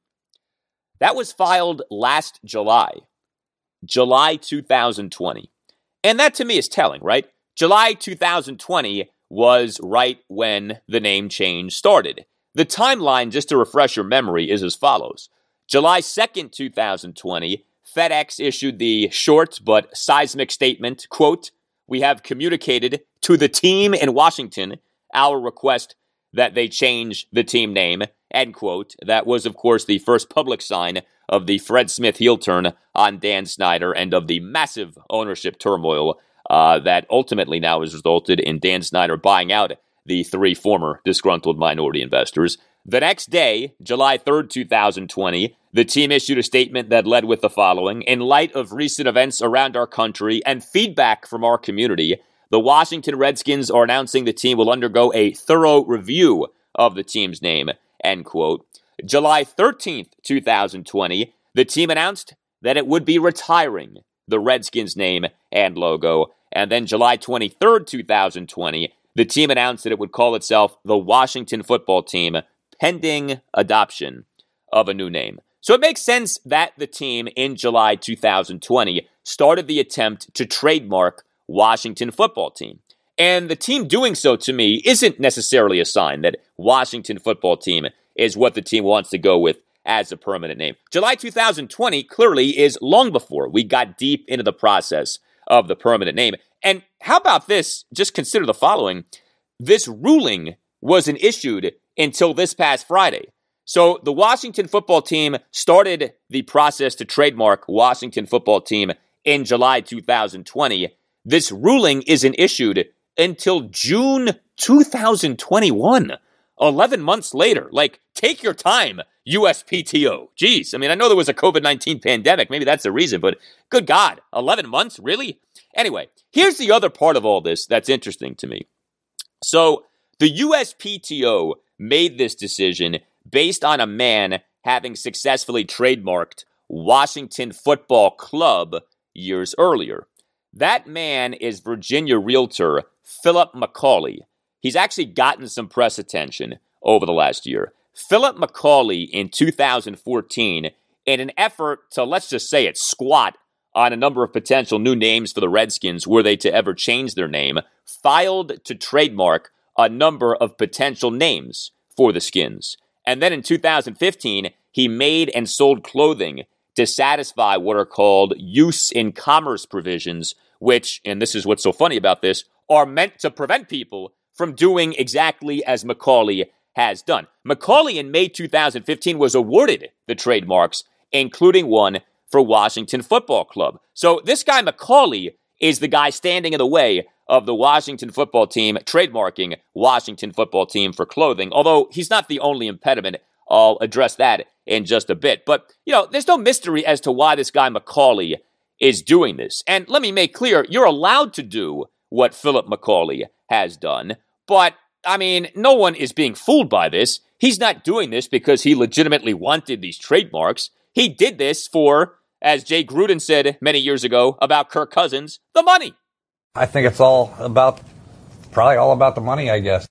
That was filed last July, July 2020. And that to me is telling, right? July 2020 was right when the name change started. The timeline, just to refresh your memory, is as follows July 2nd, 2020, FedEx issued the short but seismic statement quote, We have communicated to the team in Washington our request that they change the team name, end quote. That was, of course, the first public sign of the Fred Smith heel turn on Dan Snyder and of the massive ownership turmoil uh, that ultimately now has resulted in Dan Snyder buying out the three former disgruntled minority investors. The next day, July 3rd, 2020, the team issued a statement that led with the following In light of recent events around our country and feedback from our community, the Washington Redskins are announcing the team will undergo a thorough review of the team's name. End quote. July 13th, 2020, the team announced that it would be retiring the Redskins name and logo. And then July 23rd, 2020, the team announced that it would call itself the Washington football team pending adoption of a new name. So it makes sense that the team in July 2020 started the attempt to trademark Washington football team. And the team doing so to me isn't necessarily a sign that Washington football team is what the team wants to go with as a permanent name. July 2020 clearly is long before we got deep into the process of the permanent name. And how about this? Just consider the following. This ruling wasn't issued until this past Friday. So the Washington football team started the process to trademark Washington football team in July 2020. This ruling isn't issued until June 2021. 11 months later. Like, take your time, USPTO. Jeez. I mean, I know there was a COVID 19 pandemic. Maybe that's the reason, but good God, 11 months? Really? Anyway, here's the other part of all this that's interesting to me. So, the USPTO made this decision based on a man having successfully trademarked Washington Football Club years earlier. That man is Virginia realtor Philip McCaulay. He's actually gotten some press attention over the last year. Philip McCaulay in 2014, in an effort to, let's just say it, squat on a number of potential new names for the Redskins were they to ever change their name, filed to trademark a number of potential names for the Skins. And then in 2015, he made and sold clothing to satisfy what are called use in commerce provisions, which, and this is what's so funny about this, are meant to prevent people from doing exactly as McCaulay has done. McCaulay in May 2015 was awarded the trademarks, including one for Washington Football Club. So this guy McCaulay, is the guy standing in the way of the Washington football team trademarking Washington football team for clothing, although he's not the only impediment. I'll address that in just a bit. But, you know, there's no mystery as to why this guy McCaulay is doing this. And let me make clear, you're allowed to do what Philip McCaulay has done, but I mean, no one is being fooled by this. He's not doing this because he legitimately wanted these trademarks. He did this for, as Jay Gruden said many years ago about Kirk Cousins, the money. I think it's all about, probably all about the money, I guess.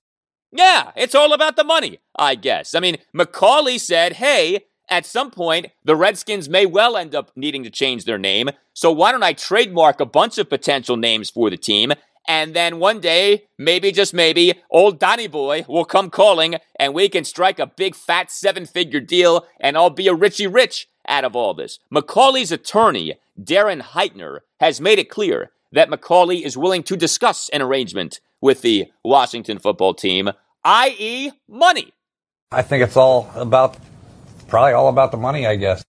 Yeah, it's all about the money, I guess. I mean, McCaulay said, hey, at some point, the Redskins may well end up needing to change their name. So why don't I trademark a bunch of potential names for the team? And then one day, maybe just maybe, old Donny Boy will come calling and we can strike a big fat seven figure deal and I'll be a Richie Rich out of all this. McCaulay's attorney, Darren Heitner, has made it clear that McCaulay is willing to discuss an arrangement with the Washington football team, i.e., money. I think it's all about, probably all about the money, I guess.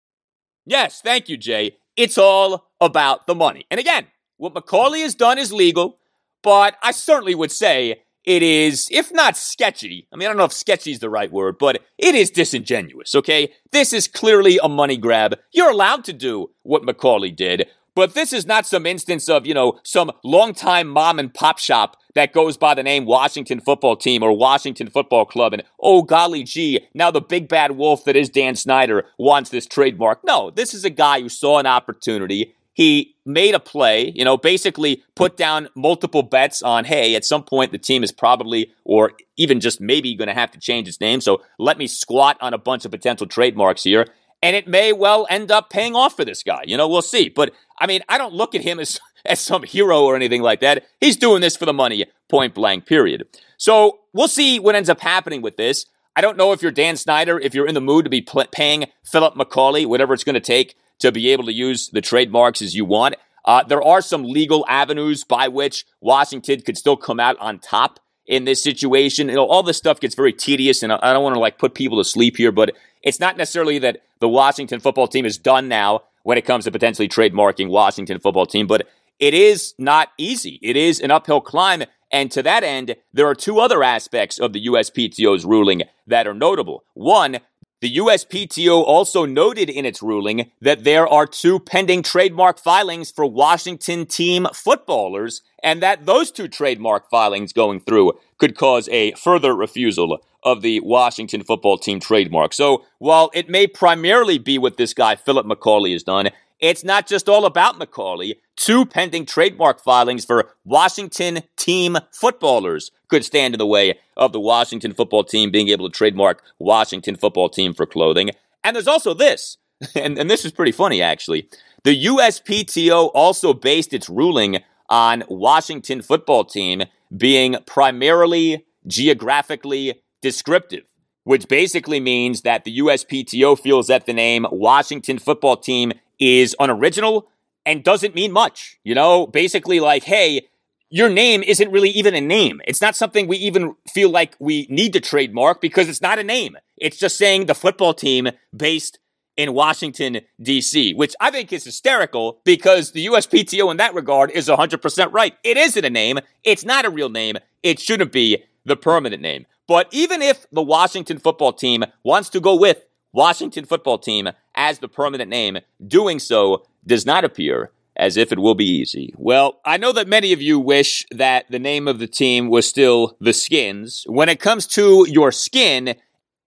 Yes, thank you, Jay. It's all about the money. And again, what McCaulay has done is legal, but I certainly would say it is, if not sketchy, I mean, I don't know if sketchy is the right word, but it is disingenuous, okay? This is clearly a money grab. You're allowed to do what McCaulay did, but this is not some instance of, you know, some longtime mom and pop shop that goes by the name Washington Football Team or Washington Football Club. And oh, golly gee, now the big bad wolf that is Dan Snyder wants this trademark. No, this is a guy who saw an opportunity. He made a play, you know, basically put down multiple bets on, hey, at some point the team is probably, or even just maybe going to have to change its name. So let me squat on a bunch of potential trademarks here and it may well end up paying off for this guy. You know, we'll see. But I mean, I don't look at him as <laughs> as some hero or anything like that. He's doing this for the money, point blank, period. So we'll see what ends up happening with this. I don't know if you're Dan Snyder, if you're in the mood to be pl- paying Philip McCaulay, whatever it's going to take to be able to use the trademarks as you want. Uh, there are some legal avenues by which Washington could still come out on top in this situation. You know, all this stuff gets very tedious, and I don't want to like put people to sleep here, but it's not necessarily that the Washington football team is done now when it comes to potentially trademarking Washington football team, but it is not easy. It is an uphill climb. And to that end, there are two other aspects of the USPTO's ruling that are notable. One, the USPTO also noted in its ruling that there are two pending trademark filings for Washington team footballers, and that those two trademark filings going through could cause a further refusal of the Washington football team trademark. So while it may primarily be what this guy, Philip McCaulay, has done, it's not just all about McCaulay. Two pending trademark filings for Washington team footballers could stand in the way of the Washington football team being able to trademark Washington football team for clothing. And there's also this, <laughs> and, and this is pretty funny actually. The USPTO also based its ruling on Washington football team being primarily geographically descriptive, which basically means that the USPTO feels that the name Washington football team is unoriginal and doesn't mean much. You know, basically like, hey, your name isn't really even a name. It's not something we even feel like we need to trademark because it's not a name. It's just saying the football team based in Washington, D.C., which I think is hysterical because the USPTO in that regard is 100% right. It isn't a name. It's not a real name. It shouldn't be the permanent name. But even if the Washington football team wants to go with Washington football team as the permanent name, doing so does not appear as if it will be easy. Well, I know that many of you wish that the name of the team was still the Skins. When it comes to your skin,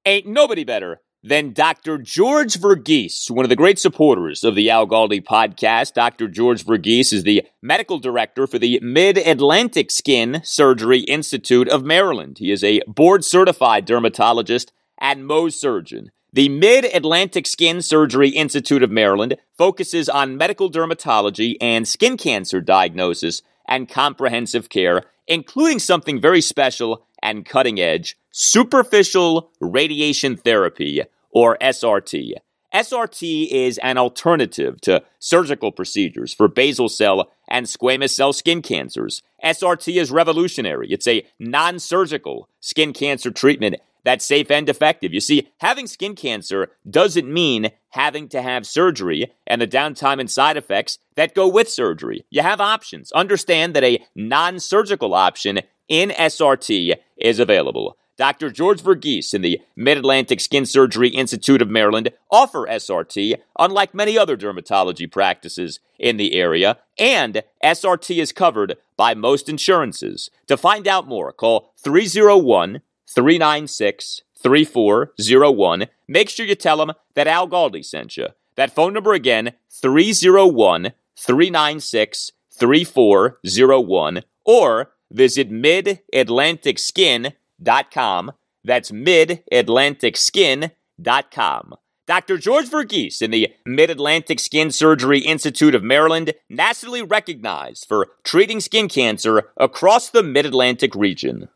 ain't nobody better than Dr. George Verghese, one of the great supporters of the Al Galdi podcast. Dr. George Verghese is the medical director for the Mid Atlantic Skin Surgery Institute of Maryland. He is a board certified dermatologist and Mohs surgeon. The Mid Atlantic Skin Surgery Institute of Maryland focuses on medical dermatology and skin cancer diagnosis and comprehensive care, including something very special and cutting edge superficial radiation therapy, or SRT. SRT is an alternative to surgical procedures for basal cell and squamous cell skin cancers. SRT is revolutionary. It's a non surgical skin cancer treatment that's safe and effective. You see, having skin cancer doesn't mean having to have surgery and the downtime and side effects that go with surgery. You have options. Understand that a non surgical option in SRT is available. Dr. George Verghese in the Mid Atlantic Skin Surgery Institute of Maryland offer SRT, unlike many other dermatology practices in the area, and SRT is covered by most insurances. To find out more, call 301 396 3401. Make sure you tell them that Al Galdi sent you. That phone number again, 301 396 3401, or visit midatlanticskin.com. That's midatlanticskin.com. Dr. George Verghese in the Mid Atlantic Skin Surgery Institute of Maryland, nationally recognized for treating skin cancer across the Mid Atlantic region.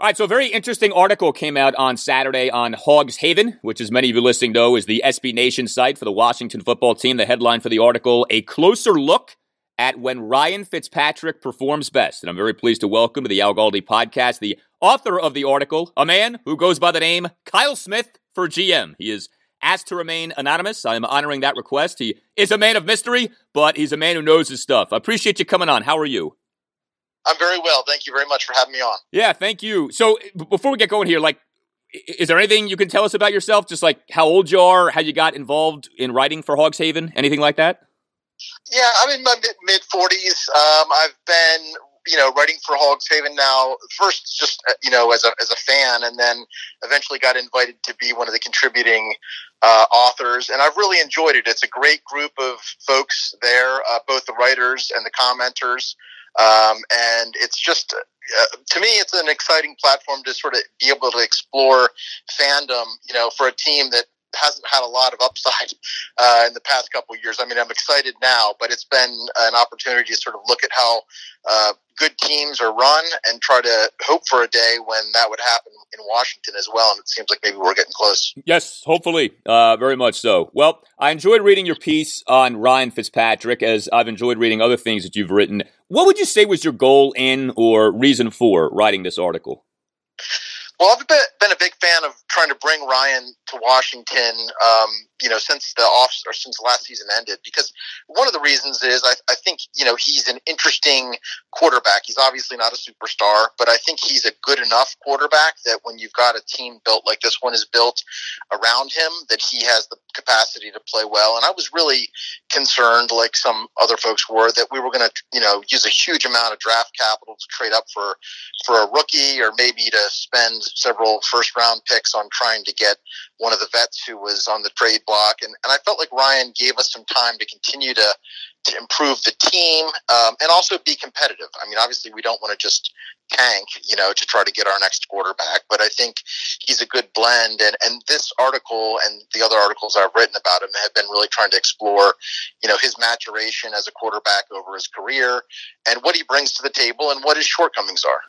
All right, so a very interesting article came out on Saturday on Hogs Haven, which, as many of you listening know, is the SB Nation site for the Washington football team. The headline for the article A Closer Look at When Ryan Fitzpatrick Performs Best. And I'm very pleased to welcome to the Al Galdi podcast the author of the article, a man who goes by the name Kyle Smith for GM. He is asked to remain anonymous. I am honoring that request. He is a man of mystery, but he's a man who knows his stuff. I appreciate you coming on. How are you? I'm very well. Thank you very much for having me on. Yeah, thank you. So before we get going here, like, is there anything you can tell us about yourself? Just like how old you are, how you got involved in writing for Hogs Haven, anything like that? Yeah, I'm in my mid 40s. Um, I've been, you know, writing for Hogs Haven now. First, just uh, you know, as a as a fan, and then eventually got invited to be one of the contributing uh, authors, and I've really enjoyed it. It's a great group of folks there, uh, both the writers and the commenters. Um, and it's just, uh, to me, it's an exciting platform to sort of be able to explore fandom, you know, for a team that hasn't had a lot of upside <laughs> uh, in the past couple of years. I mean, I'm excited now, but it's been an opportunity to sort of look at how uh, good teams are run and try to hope for a day when that would happen in Washington as well. And it seems like maybe we're getting close. Yes, hopefully, uh, very much so. Well, I enjoyed reading your piece on Ryan Fitzpatrick, as I've enjoyed reading other things that you've written. What would you say was your goal in or reason for writing this article? Well, I've been a big fan of trying to bring Ryan to Washington, um, you know, since the off or since the last season ended. Because one of the reasons is I, I think you know he's an interesting quarterback. He's obviously not a superstar, but I think he's a good enough quarterback that when you've got a team built like this one is built around him, that he has the capacity to play well. And I was really concerned, like some other folks were, that we were going to you know use a huge amount of draft capital to trade up for for a rookie or maybe to spend several first round picks on trying to get one of the vets who was on the trade block. And, and I felt like Ryan gave us some time to continue to, to improve the team um, and also be competitive. I mean, obviously, we don't want to just tank, you know, to try to get our next quarterback, but I think he's a good blend. And, and this article and the other articles I've written about him have been really trying to explore, you know, his maturation as a quarterback over his career and what he brings to the table and what his shortcomings are.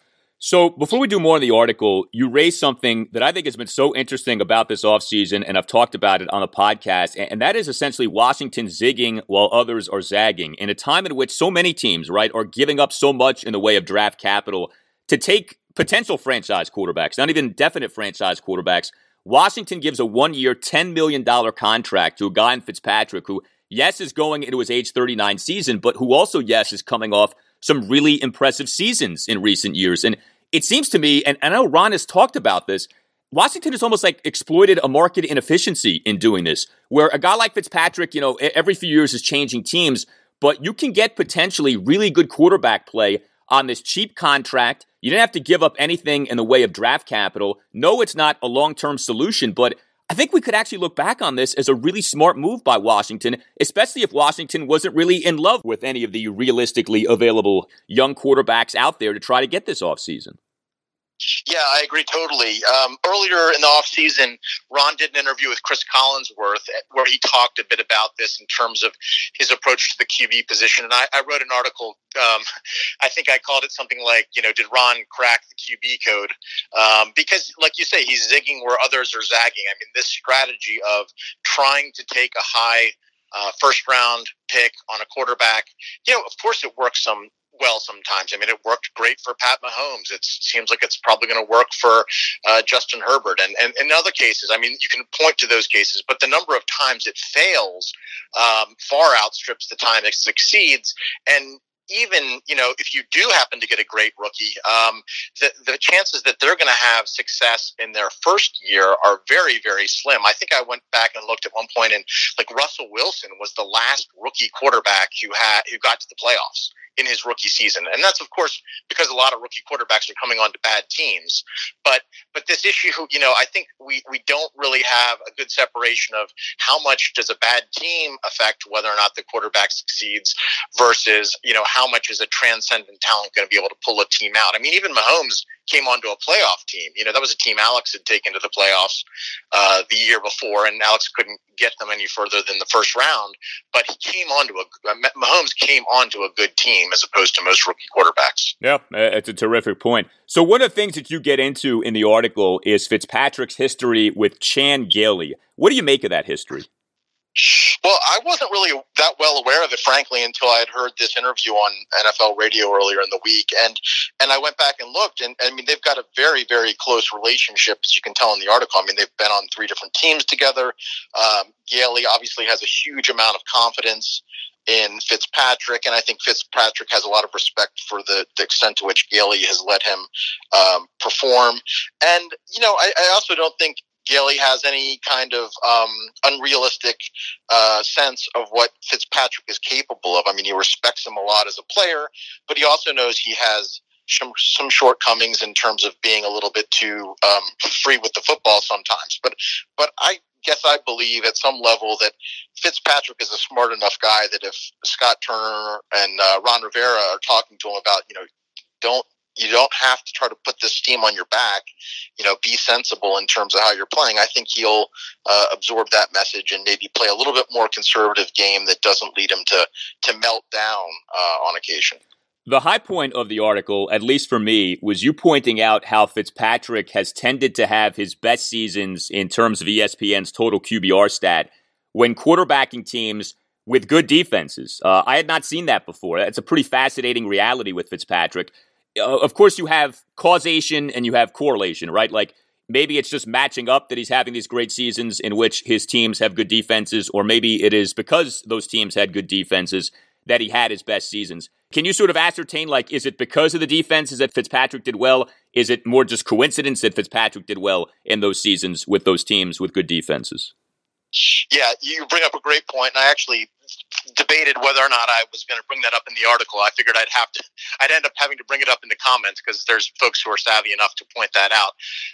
So before we do more in the article, you raised something that I think has been so interesting about this offseason, and I've talked about it on the podcast, and that is essentially Washington zigging while others are zagging in a time in which so many teams, right, are giving up so much in the way of draft capital to take potential franchise quarterbacks, not even definite franchise quarterbacks. Washington gives a one year, $10 million contract to a guy in Fitzpatrick who, yes, is going into his age 39 season, but who also, yes, is coming off some really impressive seasons in recent years. And it seems to me, and I know Ron has talked about this, Washington has almost like exploited a market inefficiency in doing this, where a guy like Fitzpatrick, you know, every few years is changing teams, but you can get potentially really good quarterback play on this cheap contract. You didn't have to give up anything in the way of draft capital. No, it's not a long term solution, but I think we could actually look back on this as a really smart move by Washington, especially if Washington wasn't really in love with any of the realistically available young quarterbacks out there to try to get this offseason. Yeah, I agree totally. Um, earlier in the off season, Ron did an interview with Chris Collinsworth where he talked a bit about this in terms of his approach to the QB position. And I, I wrote an article. Um, <laughs> I think I called it something like, you know, did Ron crack the QB code? Um, because, like you say, he's zigging where others are zagging. I mean, this strategy of trying to take a high uh, first round pick on a quarterback, you know, of course it works some well sometimes. I mean, it worked great for Pat Mahomes. It seems like it's probably going to work for uh, Justin Herbert. And, and in other cases, I mean, you can point to those cases, but the number of times it fails um, far outstrips the time it succeeds. And even you know if you do happen to get a great rookie um, the, the chances that they're going to have success in their first year are very very slim i think i went back and looked at one point and like russell wilson was the last rookie quarterback who had who got to the playoffs in his rookie season, and that's of course because a lot of rookie quarterbacks are coming onto bad teams. But but this <laughs> issue, you know, I think we we don't really have a good separation of how much does a bad team affect whether or not the quarterback succeeds versus you know how much is a transcendent talent going to be able to pull a team out. I mean, even Mahomes came onto a playoff team. You know, that was a team Alex had taken to the playoffs uh, the year before, and Alex couldn't get them any further than the first round. But he came onto a Mahomes came onto a good team as opposed to most rookie quarterbacks. Yeah, it's a terrific point. So one of the things that you get into in the article is Fitzpatrick's history with Chan Gailey. What do you make of that history? Well, I wasn't really that well aware of it, frankly, until I had heard this interview on NFL radio earlier in the week, and and I went back and looked, and I mean they've got a very very close relationship, as you can tell in the article. I mean they've been on three different teams together. Um, Gailey obviously has a huge amount of confidence in Fitzpatrick, and I think Fitzpatrick has a lot of respect for the, the extent to which Gailey has let him um, perform. And you know, I, I also don't think Gailey has any kind of um, unrealistic uh, sense of what Fitzpatrick is capable of. I mean, he respects him a lot as a player, but he also knows he has some, some shortcomings in terms of being a little bit too um, free with the football sometimes. But but I guess I believe at some level that Fitzpatrick is a smart enough guy that if Scott Turner and uh, Ron Rivera are talking to him about, you know, don't you don't have to try to put this team on your back. You know, be sensible in terms of how you're playing. I think he'll uh, absorb that message and maybe play a little bit more conservative game that doesn't lead him to to melt down uh, on occasion. The high point of the article, at least for me, was you pointing out how Fitzpatrick has tended to have his best seasons in terms of ESPN's total QBR stat when quarterbacking teams with good defenses. Uh, I had not seen that before. It's a pretty fascinating reality with Fitzpatrick. Uh, of course, you have causation and you have correlation, right? Like maybe it's just matching up that he's having these great seasons in which his teams have good defenses, or maybe it is because those teams had good defenses that he had his best seasons. Can you sort of ascertain, like, is it because of the defenses that Fitzpatrick did well? Is it more just coincidence that Fitzpatrick did well in those seasons with those teams with good defenses? Yeah, you bring up a great point, and I actually debated whether or not I was going to bring that up in the article. I figured I'd have to, I'd end up having to bring it up in the comments because there's folks who are savvy enough to point that out.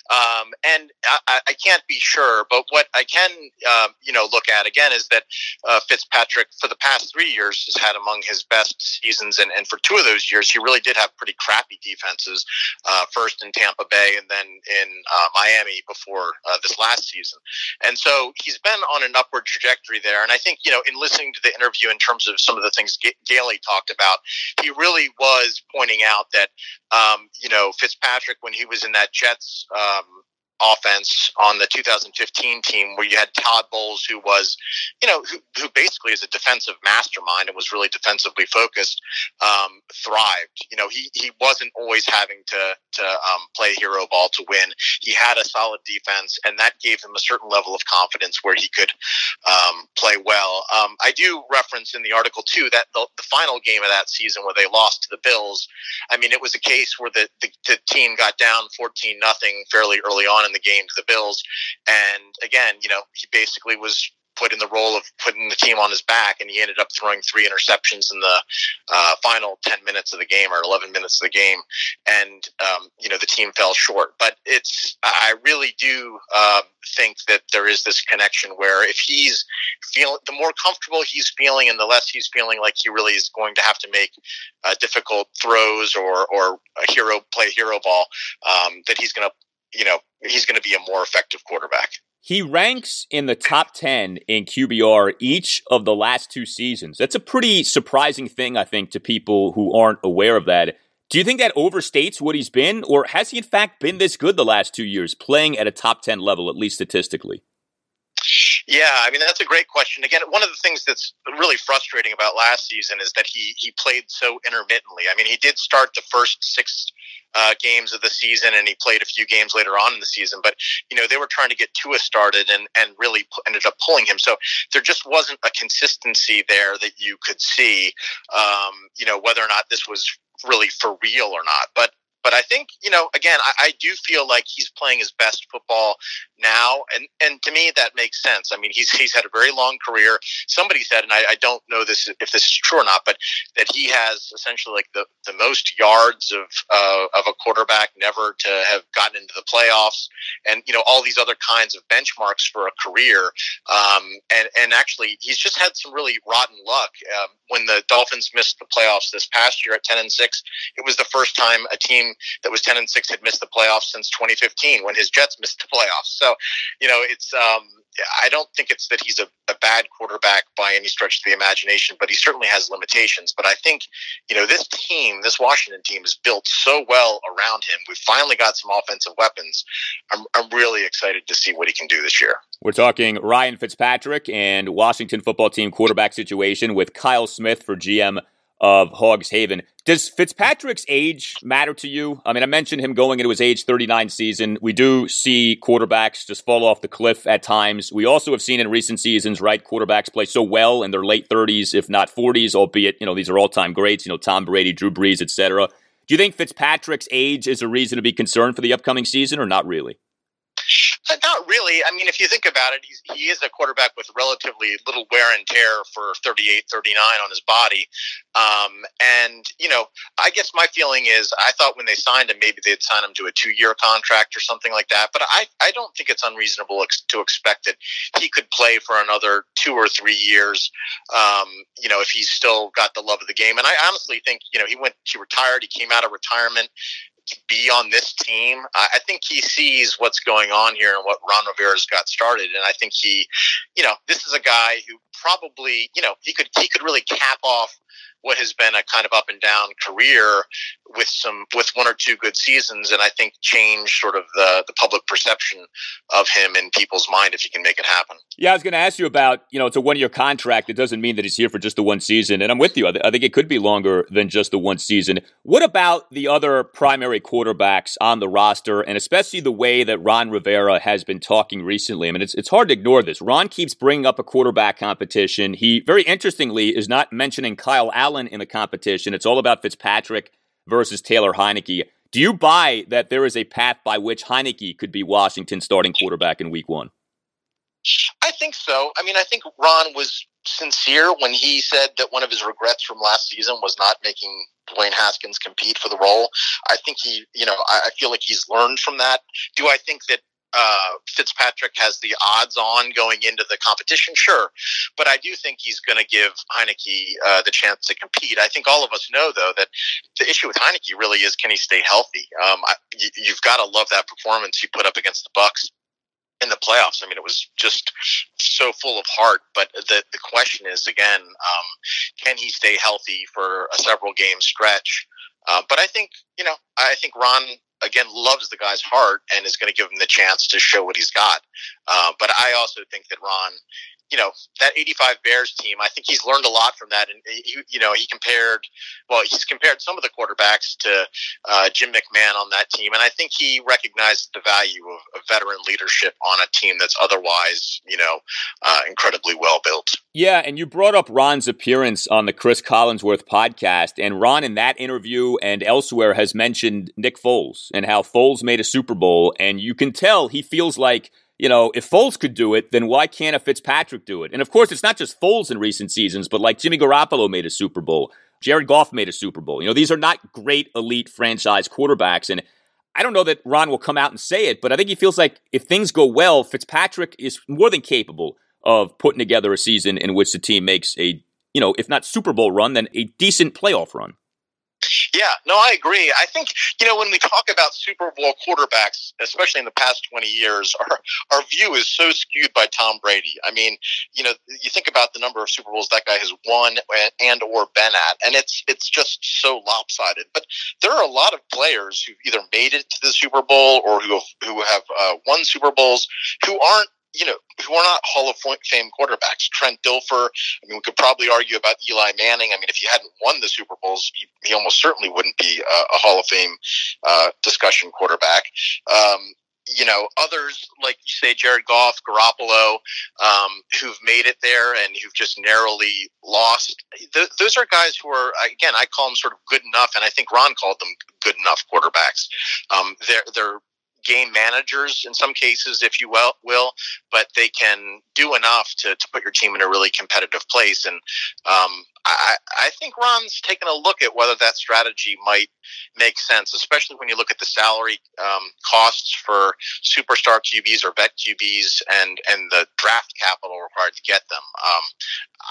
Um, and I, I, can't be sure, but what I can, uh, you know, look at again is that uh, Fitzpatrick for the past three years has had among his best seasons, and, and for two of those years he really did have pretty crappy defenses. Uh, first in Tampa Bay, and then in uh, Miami before uh, this last season. And so he's been on an upward trajectory there. And I think you know, in listening to the interview in terms of some of the things G- Gailey talked about, he really was pointing out that, um, you know, Fitzpatrick, when he was in that Jets um, offense on the 2015 team where you had Todd Bowles, who was, you know, who, who basically is a defensive mastermind and was really defensively focused, um, thrived. You know, he, he wasn't always having to, to um, play hero ball to win. He had a solid defense, and that gave him a certain level of confidence where he could um, play well. Um, I do reference in the article, too, that the, the final game of that season where they lost to the Bills, I mean, it was a case where the, the, the team got down 14 nothing fairly early on in the game to the Bills. And again, you know, he basically was put in the role of putting the team on his back, and he ended up throwing three interceptions in the uh, final 10 minutes of the game or 11 minutes of the game. And, um, you know, the team fell short. But it's, I really do uh, think that there is this connection where if he's feeling, the more comfortable he's feeling and the less he's feeling like he really is going to have to make uh, difficult throws or, or a hero play hero ball, um, that he's going to you know, he's going to be a more effective quarterback. He ranks in the top 10 in QBR each of the last two seasons. That's a pretty surprising thing, I think, to people who aren't aware of that. Do you think that overstates what he's been, or has he in fact been this good the last two years, playing at a top 10 level, at least statistically? Yeah, I mean that's a great question. Again, one of the things that's really frustrating about last season is that he he played so intermittently. I mean, he did start the first six uh, games of the season, and he played a few games later on in the season. But you know, they were trying to get Tua started, and and really ended up pulling him. So there just wasn't a consistency there that you could see. Um, you know, whether or not this was really for real or not. But But I think, you know, again, I, I do feel like he's playing his best football now. And, and to me, that makes sense. I mean, he's, he's had a very long career. Somebody said, and I, I don't know this if this is true or not, but that he has essentially like the, the most yards of, uh, of a quarterback never to have gotten into the playoffs and, you know, all these other kinds of benchmarks for a career. Um, and, and actually, he's just had some really rotten luck. Um, when the Dolphins missed the playoffs this past year at 10 and 6, it was the first time a team that was 10 and 6 had missed the playoffs since 2015 when his Jets missed the playoffs. So, you know, it's, um, I don't think it's that he's a, a, bad quarterback by any stretch of the imagination, but he certainly has limitations. But I think, you know, this team, this Washington team is built so well around him. We've finally got some offensive weapons. I'm, I'm really excited to see what he can do this year. We're talking Ryan Fitzpatrick and Washington football team quarterback situation with Kyle Smith for GM of Hogs Haven. Does Fitzpatrick's age matter to you? I mean, I mentioned him going into his age 39 season. We do see quarterbacks just fall off the cliff at times. We also have seen in recent seasons, right, quarterbacks play so well in their late 30s, if not 40s, albeit, you know, these are all-time greats, you know, Tom Brady, Drew Brees, etc. Do you think Fitzpatrick's age is a reason to be concerned for the upcoming season or not really? Not really. I mean, if you think about it, he's, he is a quarterback with relatively little wear and tear for 38, 39 on his body. Um, and, you know, I guess my feeling is I thought when they signed him, maybe they'd sign him to a two year contract or something like that. But I, I don't think it's unreasonable ex- to expect that he could play for another two or three years, um, you know, if he's still got the love of the game. And I honestly think, you know, he went, he retired, he came out of retirement be on this team. I, think he sees what's going on here and what Ron Rivera's got started, and I think he, you know, this is a guy who probably, you know, he could he could really cap off what has been a kind of up and down career with some with one or two good seasons and I think change sort of the the public perception of him in people's mind if he can make it happen. Yeah, I was going to ask you about, you know, it's a one year contract. It doesn't mean that he's here for just the one season. And I'm with you. I, th- I think it could be longer than just the one season. What about the other primary quarterbacks on the roster and especially the way that Ron Rivera has been talking recently? I mean, it's, it's hard to ignore this. Ron keeps bringing up a quarterback competition. He very interestingly is not mentioning Kyle Allen Allen in the competition. It's all about Fitzpatrick versus Taylor Heinicke. Do you buy that there is a path by which Heinicke could be Washington's starting quarterback in week one? I think so. I mean, I think Ron was sincere when he said that one of his regrets from last season was not making Dwayne Haskins compete for the role. I think he, you know, I feel like he's learned from that. Do I think that uh, Fitzpatrick has the odds on going into the competition, sure. But I do think he's going to give Heinicke uh, the chance to compete. I think all of us know, though, that the issue with Heinicke really is can he stay healthy? Um, I, you, you've got to love that performance he put up against the Bucs in the playoffs. I mean, it was just so full of heart. But the the question is again, um, can he stay healthy for a several game stretch? Uh, but I think you know, I think Ron again loves the guy's heart and is going to give him the chance to show what he's got. Uh, but I also think that Ron you know that 85 bears team i think he's learned a lot from that. And he, you know he compared well he's compared some of the quarterbacks to uh, jim mcmahon on that team. And i think he recognized the value of, of veteran leadership on a team that's otherwise you know uh, incredibly well built yeah and you brought up ron's appearance on the chris collinsworth podcast and ron in that interview and elsewhere has mentioned nick foles and how foles made a super bowl and you can tell he feels like you know, if Foles could do it, then why can't a Fitzpatrick do it? And of course, it's not just Foles in recent seasons, but like Jimmy Garoppolo made a Super Bowl, Jared Goff made a Super Bowl. You know, these are not great elite franchise quarterbacks. And I don't know that Ron will come out and say it, but I think he feels like if things go well, Fitzpatrick is more than capable of putting together a season in which the team makes a, you know, if not Super Bowl run, then a decent playoff run. Yeah, no, I agree. I think you know when we talk about Super Bowl quarterbacks, especially in the past twenty years, <laughs> our our view is so skewed by Tom Brady. I mean, you know, you think about the number of Super Bowls that guy has won and or been at, and it's it's just so lopsided. But there are a lot of players who've either made it to the Super Bowl or who have, who have uh, won Super Bowls who aren't you know, who are not Hall of Fame quarterbacks. Trent Dilfer. I mean, we could probably argue about Eli Manning. I mean, if he hadn't won the Super Bowls, he, he almost certainly wouldn't be a, a Hall of Fame uh, discussion quarterback. Um, you know, others like you say, Jared Goff, Garoppolo, um, who've made it there and who've just narrowly lost. Th- those are guys who are, again, I call them sort of good enough, and I think Ron called them good enough quarterbacks. Um, they're they're game managers in some cases, if you will, will but they can do enough to, to put your team in a really competitive place. And um, I, I think Ron's taken a look at whether that strategy might make sense, especially when you look at the salary um, costs for superstar QBs or vet QBs and, and the draft capital required to get them. Um,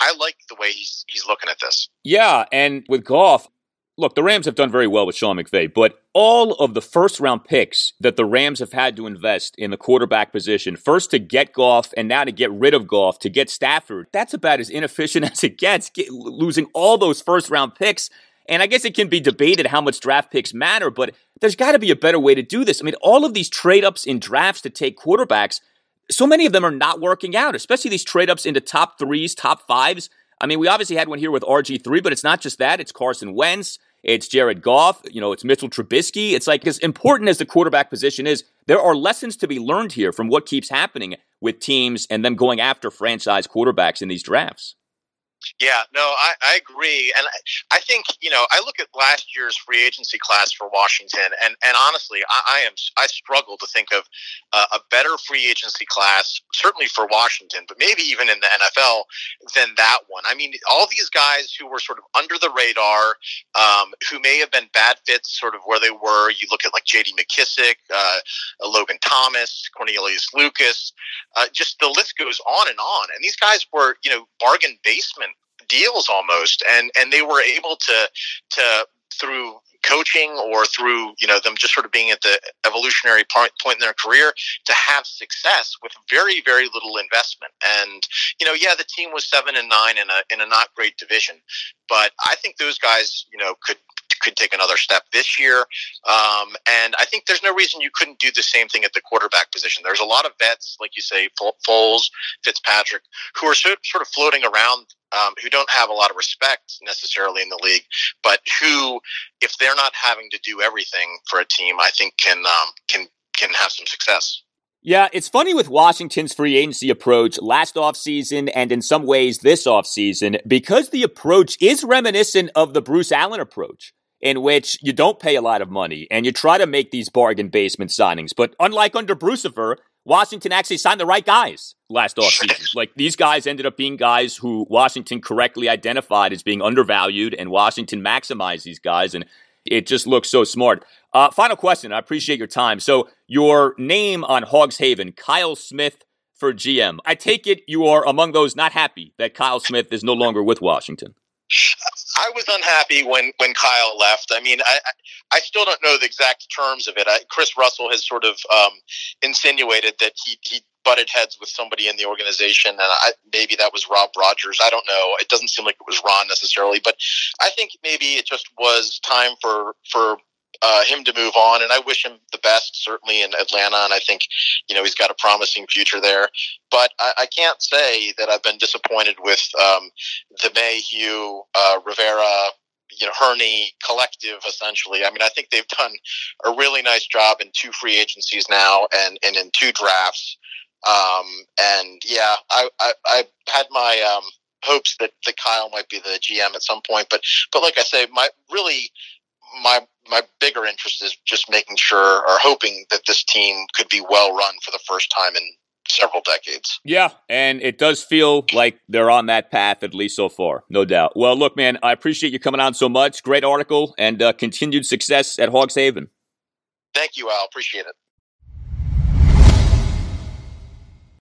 I like the way he's he's looking at this. Yeah, and with Goff, look, the Rams have done very well with Sean McVay, but all of the first round picks that the Rams have had to invest in the quarterback position, first to get Goff and now to get rid of Goff, to get Stafford, that's about as inefficient <laughs> as it gets, get, losing all those first round picks. And I guess it can be debated how much draft picks matter, but there's got to be a better way to do this. I mean, all of these trade ups in drafts to take quarterbacks, so many of them are not working out, especially these trade ups into top threes, top fives. I mean, we obviously had one here with RG3, but it's not just that. It's Carson Wentz. It's Jared Goff. You know, it's Mitchell Trubisky. It's like as important as the quarterback position is, there are lessons to be learned here from what keeps happening with teams and them going after franchise quarterbacks in these drafts. Yeah, no, I, I agree, and I, think you know I look at last year's free agency class for Washington, and and honestly, I, I am I struggle to think of uh, a better free agency class, certainly for Washington, but maybe even in the NFL than that one. I mean, all these guys who were sort of under the radar, um, who may have been bad fits, sort of where they were. You look at like J.D. McKissic, uh, Logan Thomas, Cornelius Lucas, uh, just the list goes on and on. And these guys were you know bargain basement deals almost, and and they were able to to through coaching or through you know them just sort of being at the evolutionary point, point in their career to have success with very very little investment. And you know yeah the team was seven and nine in a in a not great division. But i think those guys you know could could take another step this year. Um, and I think there's no reason you couldn't do the same thing at the quarterback position. There's a lot of vets, like you say, Foles, Fitzpatrick, who are sort of floating around um, who don't have a lot of respect necessarily in the league, but who, if they're not having to do everything for a team, I think can um, can can have some success. Yeah, it's funny with Washington's free agency approach last offseason and in some ways this offseason because the approach is reminiscent of the Bruce Allen approach in which you don't pay a lot of money and you try to make these bargain basement signings. But unlike under Brucifer, Washington actually signed the right guys last offseason. like these guys ended up being guys who Washington correctly identified as being undervalued, and Washington maximized these guys, and it just looks so smart. Uh, final question. I appreciate your time. So your name on Hogs Haven, Kyle Smith for GM. I take it you are among those not happy that Kyle Smith is no longer with Washington. I was unhappy when when Kyle left. I mean, I I still don't know the exact terms of it. I, Chris Russell has sort of um, insinuated that he he butted heads with somebody in the organization, and I, maybe that was Rob Rogers. I don't know. It doesn't seem like it was Ron necessarily, but I think maybe it just was time for for uh, him to move on, and I wish him the best, certainly in Atlanta. And I think, you know, he's got a promising future there. But I, I can't say that I've been disappointed with um, the Mayhew, uh, Rivera, you know, Hurney collective, essentially. I mean, I think they've done a really nice job in two free agencies now and, and in two drafts. Um, and yeah, I, I, I had my um, hopes that, that Kyle might be the GM at some point, but but like I say, my really my my bigger interest is just making sure or hoping that this team could be well run for the first time in several decades. Yeah, and it does feel like they're on that path at least so far, no doubt. Well, look, man, I appreciate you coming on so much. Great article and uh, continued success at Hogs Haven. Thank you, Al. Appreciate it.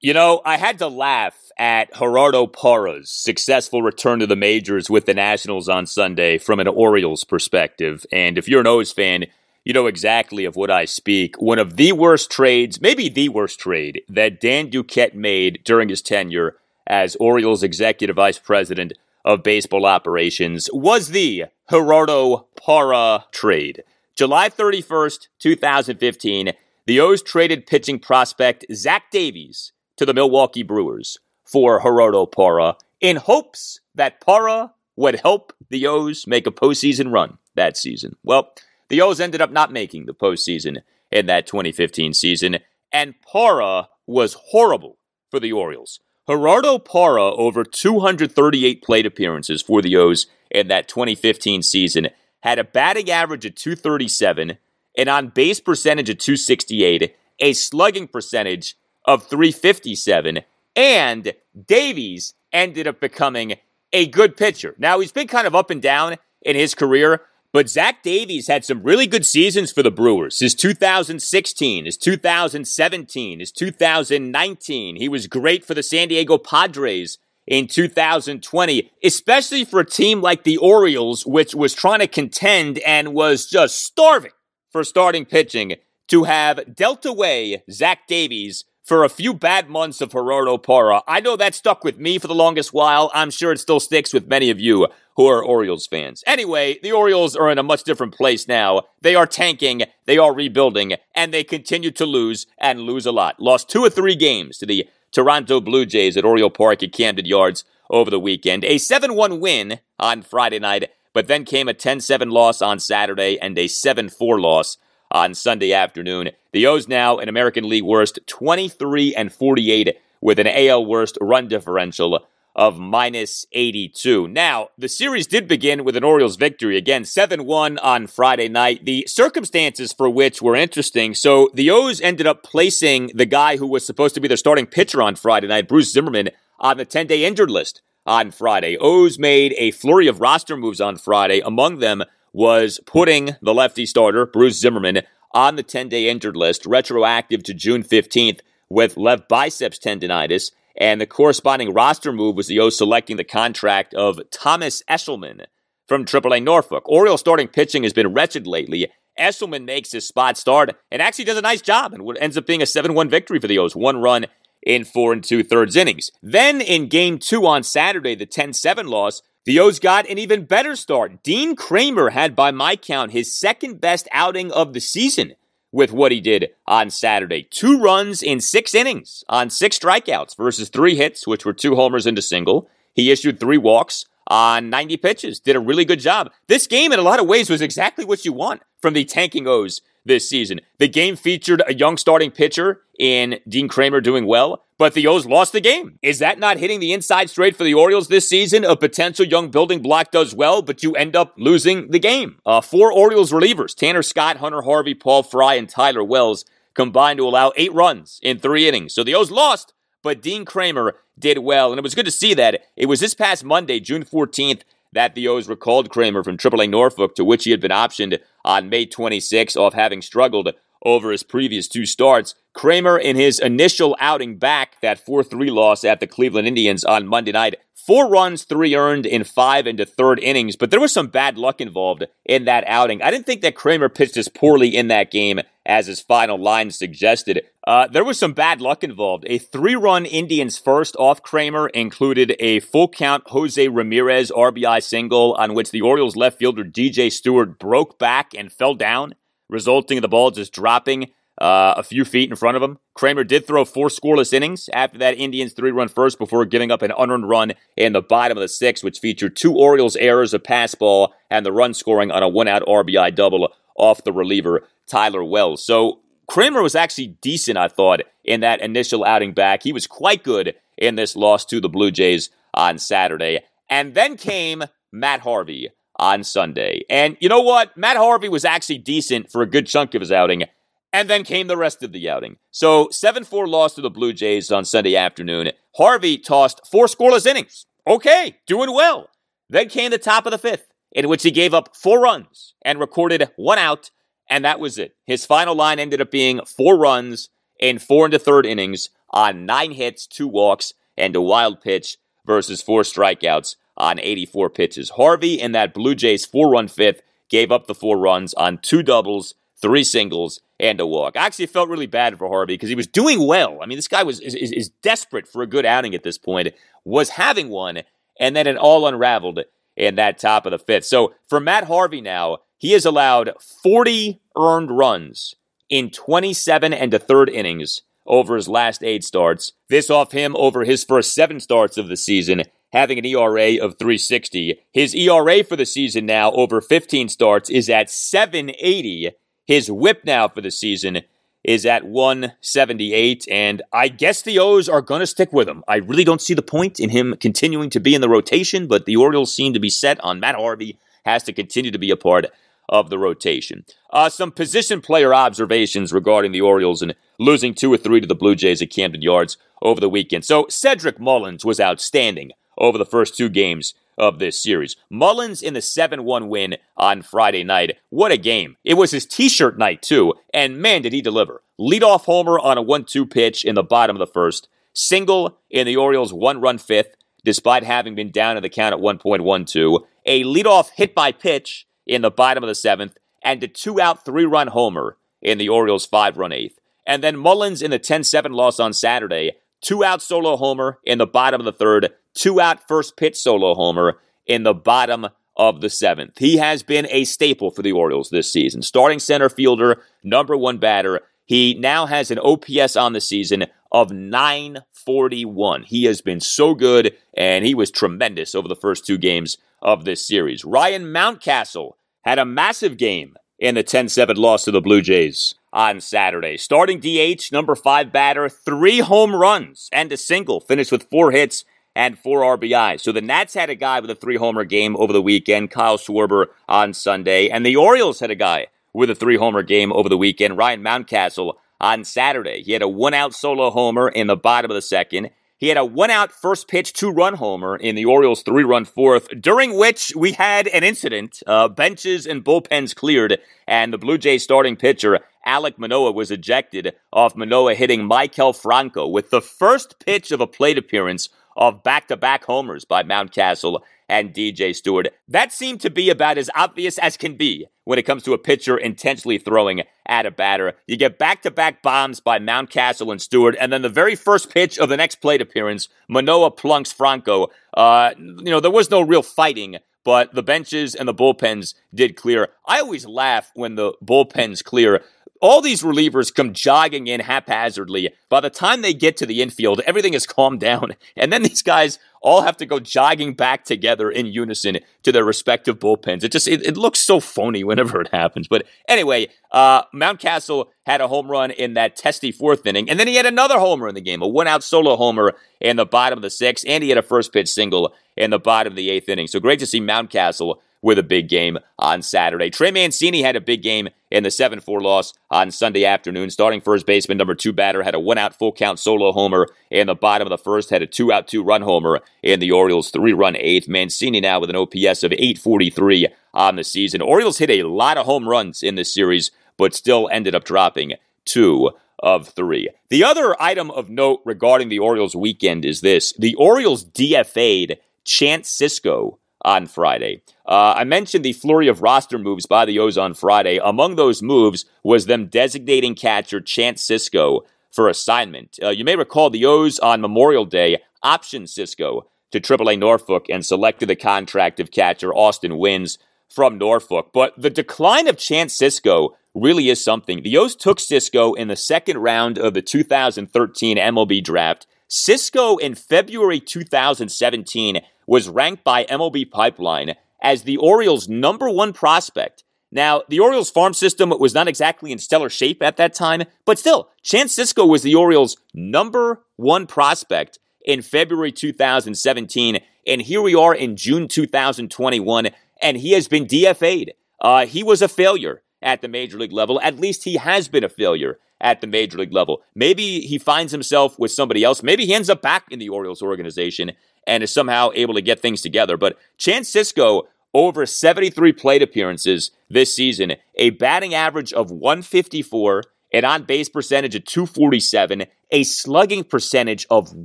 You know, I had to laugh at Gerardo Parra's successful return to the majors with the Nationals on Sunday from an Orioles perspective. And if you're an O's fan, you know exactly of what I speak. One of the worst trades, maybe the worst trade that Dan Duquette made during his tenure as Orioles executive vice president of baseball operations was the Gerardo Parra trade. July 31st, 2015, the O's traded pitching prospect Zach Davies to the Milwaukee Brewers for Gerardo Parra in hopes that Parra would help the O's make a postseason run that season. Well, the O's ended up not making the postseason in that 2015 season. and Parra was horrible for the Orioles. Gerardo Parra, over 238 plate appearances for the O's in that 2015 season, had a batting average of 237, an on base percentage of 268, a slugging percentage of 357, and Davies ended up becoming a good pitcher. Now, he's been kind of up and down in his career, but Zach Davies had some really good seasons for the Brewers. His 2016, his 2017, his 2019. He was great for the San Diego Padres in 2020, especially for a team like the Orioles, which was trying to contend and was just starving for starting pitching to have dealt away Zach Davies for a few bad months of Gerardo Parra. I know that stuck with me for the longest while. I'm sure it still sticks with many of you who are Orioles fans. Anyway, the Orioles are in a much different place now. They are tanking, they are rebuilding, and they continue to lose and lose a lot. Lost two or three games to the Toronto Blue Jays at Oriole Park at Camden Yards over the weekend. A 7 1 win on Friday night, but then came a 10 7 loss on Saturday and a 7 4 loss on Sunday afternoon. The O's now an American League worst 23 and 48 with an AL worst run differential of minus 82. Now, the series did begin with an Orioles victory, again, 7 1 on Friday night. The circumstances for which were interesting. So the O's ended up placing the guy who was supposed to be their starting pitcher on Friday night, Bruce Zimmermann, on the 10 day injured list on Friday. O's made a flurry of roster moves on Friday. Among them was putting the lefty starter, Bruce Zimmermann, on the 10 day injured list, retroactive to June 15th with left biceps tendonitis. And the corresponding roster move was the O selecting the contract of Thomas Eshelman from AAA Norfolk. Oriole starting pitching has been wretched lately. Eshelman makes his spot start and actually does a nice job and ends up being a 7 1 victory for the O's. One run in four and two thirds innings. Then in game two on Saturday, the 10 7 loss, the O's got an even better start. Dean Kremer had, by my count, his second best outing of the season with what he did on Saturday. Two runs in six innings on six strikeouts versus three hits, which were two homers and a single. He issued three walks on 90 pitches. Did a really good job. This game, in a lot of ways, was exactly what you want from the tanking O's this season. The game featured a young starting pitcher in Dean Kremer doing well, but the O's lost the game. Is that not hitting the inside straight for the Orioles this season? A potential young building block does well, but you end up losing the game. Uh, four Orioles relievers, Tanner Scott, Hunter Harvey, Paul Fry, and Tyler Wells, combined to allow eight runs in three innings. So the O's lost, but Dean Kremer did well. And it was good to see that. It was this past Monday, June 14th, that the O's recalled Kremer from AAA Norfolk, to which he had been optioned on May 26 off having struggled over his previous two starts. Kremer, in his initial outing back, that 4 3 loss at the Cleveland Indians on Monday night, four runs, three earned in five into third innings, but there was some bad luck involved in that outing. I didn't think that Kremer pitched as poorly in that game as his final line suggested. Uh, there was some bad luck involved. A three run Indians first off Kremer included a full count Jose Ramirez RBI single on which the Orioles left fielder DJ Stewart broke back and fell down resulting in the ball just dropping uh, a few feet in front of him. Kremer did throw four scoreless innings after that Indians three run first before giving up an unearned run in the bottom of the sixth, which featured two Orioles errors, of pass ball, and the run scoring on a one out RBI double off the reliever, Tyler Wells. So Kremer was actually decent, I thought, in that initial outing back. He was quite good in this loss to the Blue Jays on Saturday. And then came Matt Harvey on Sunday. And you know what? Matt Harvey was actually decent for a good chunk of his outing. And then came the rest of the outing. So 7 4 loss to the Blue Jays on Sunday afternoon. Harvey tossed four scoreless innings. Okay, doing well. Then came the top of the fifth, in which he gave up four runs and recorded one out, and that was it. His final line ended up being four runs in four into third innings on nine hits, two walks, and a wild pitch versus four strikeouts on 84 pitches. Harvey in that Blue Jays four run fifth gave up the four runs on two doubles, three singles, and a walk. I actually felt really bad for Harvey because he was doing well. I mean, this guy was is, is desperate for a good outing at this point, was having one, and then it all unraveled in that top of the fifth. So for Matt Harvey now, he has allowed 40 earned runs in 27 and a third innings over his last eight starts. This off him over his first seven starts of the season having an ERA of 360. His ERA for the season now over 15 starts is at 780. His whip now for the season is at 178, and I guess the O's are going to stick with him. I really don't see the point in him continuing to be in the rotation, but the Orioles seem to be set on Matt Harvey has to continue to be a part of the rotation. Uh, some position player observations regarding the Orioles and losing two or three to the Blue Jays at Camden Yards over the weekend. So Cedric Mullins was outstanding over the first two games of this series. Mullins in the 7 1 win on Friday night. What a game. It was his t shirt night, too, and man, did he deliver. Leadoff homer on a 1 2 pitch in the bottom of the first, single in the Orioles' one run fifth, despite having been down in the count at 1.12, a leadoff hit by pitch in the bottom of the seventh, and a two out, three run homer in the Orioles' five run eighth. And then Mullins in the 10 7 loss on Saturday, two out solo homer in the bottom of the third, two out first pitch solo homer in the bottom of the seventh. He has been a staple for the Orioles this season. Starting center fielder, number one batter. He now has an OPS on the season of 941. He has been so good, and he was tremendous over the first two games of this series. Ryan Mountcastle had a massive game in the 10 7 loss to the Blue Jays on Saturday. Starting DH, number five batter, three home runs and a single, finished with four hits and four RBIs. So the Nats had a guy with a three homer game over the weekend, Kyle Schwarber on Sunday, and the Orioles had a guy with a three homer game over the weekend, Ryan Mountcastle on Saturday. He had a one out solo homer in the bottom of the second. He had a one out first pitch, two run homer in the Orioles' three run fourth, during which we had an incident. Uh, benches and bullpens cleared, and the Blue Jays starting pitcher, Alek Manoah, was ejected off Manoah hitting Maikel Franco with the first pitch of a plate appearance of back to back homers by Mountcastle and DJ Stewart. That seemed to be about as obvious as can be when it comes to a pitcher intentionally throwing at a batter. You get back to back bombs by Mountcastle and Stewart, and then the very first pitch of the next plate appearance, Manoah plunks Franco. Uh, you know, there was no real fighting. But the benches and the bullpens did clear. I always laugh when the bullpens clear all these relievers come jogging in haphazardly. By the time they get to the infield, everything is <laughs> calmed down. And then these guys all have to go jogging back together in unison to their respective bullpens. It just it, it looks so phony whenever it happens. But anyway, uh, Mountcastle had a home run in that testy fourth inning, and then he had another homer in the game, a one-out solo homer in the bottom of the sixth, and he had a first pitch single in the bottom of the eighth inning. So great to see Mountcastle with a big game on Saturday. Trey Mancini had a big game in the 7 4 loss on Sunday afternoon. Starting first baseman, number two batter, had a one out full count solo homer in the bottom of the first, had a two out two run homer in the Orioles' three run eighth. Mancini now with an OPS of 843 on the season. Orioles hit a lot of home runs in this series, but still ended up dropping two of three. The other item of note regarding the Orioles weekend is this the Orioles DFA'd Chance Sisco on Friday. Uh, I mentioned the flurry of roster moves by the O's on Friday. Among those moves was them designating catcher Chance Sisco for assignment. Uh, you may recall the O's on Memorial Day optioned Sisco to AAA Norfolk and selected the contract of catcher Austin Wynns from Norfolk. But the decline of Chance Sisco really is something. The O's took Sisco in the second round of the 2013 MLB draft. Sisco in February 2017 was ranked by MLB Pipeline as the Orioles' number one prospect. Now, the Orioles farm system was not exactly in stellar shape at that time, but still, Chance Sisco was the Orioles' number one prospect in February 2017. And here we are in June 2021, and he has been DFA'd. Uh, he was a failure at the major league level. At least he has been a failure at the major league level. Maybe he finds himself with somebody else. Maybe he ends up back in the Orioles organization and is somehow able to get things together. But Chance Sisco, over 73 plate appearances this season, a batting average of 154, an on base percentage of 247, a slugging percentage of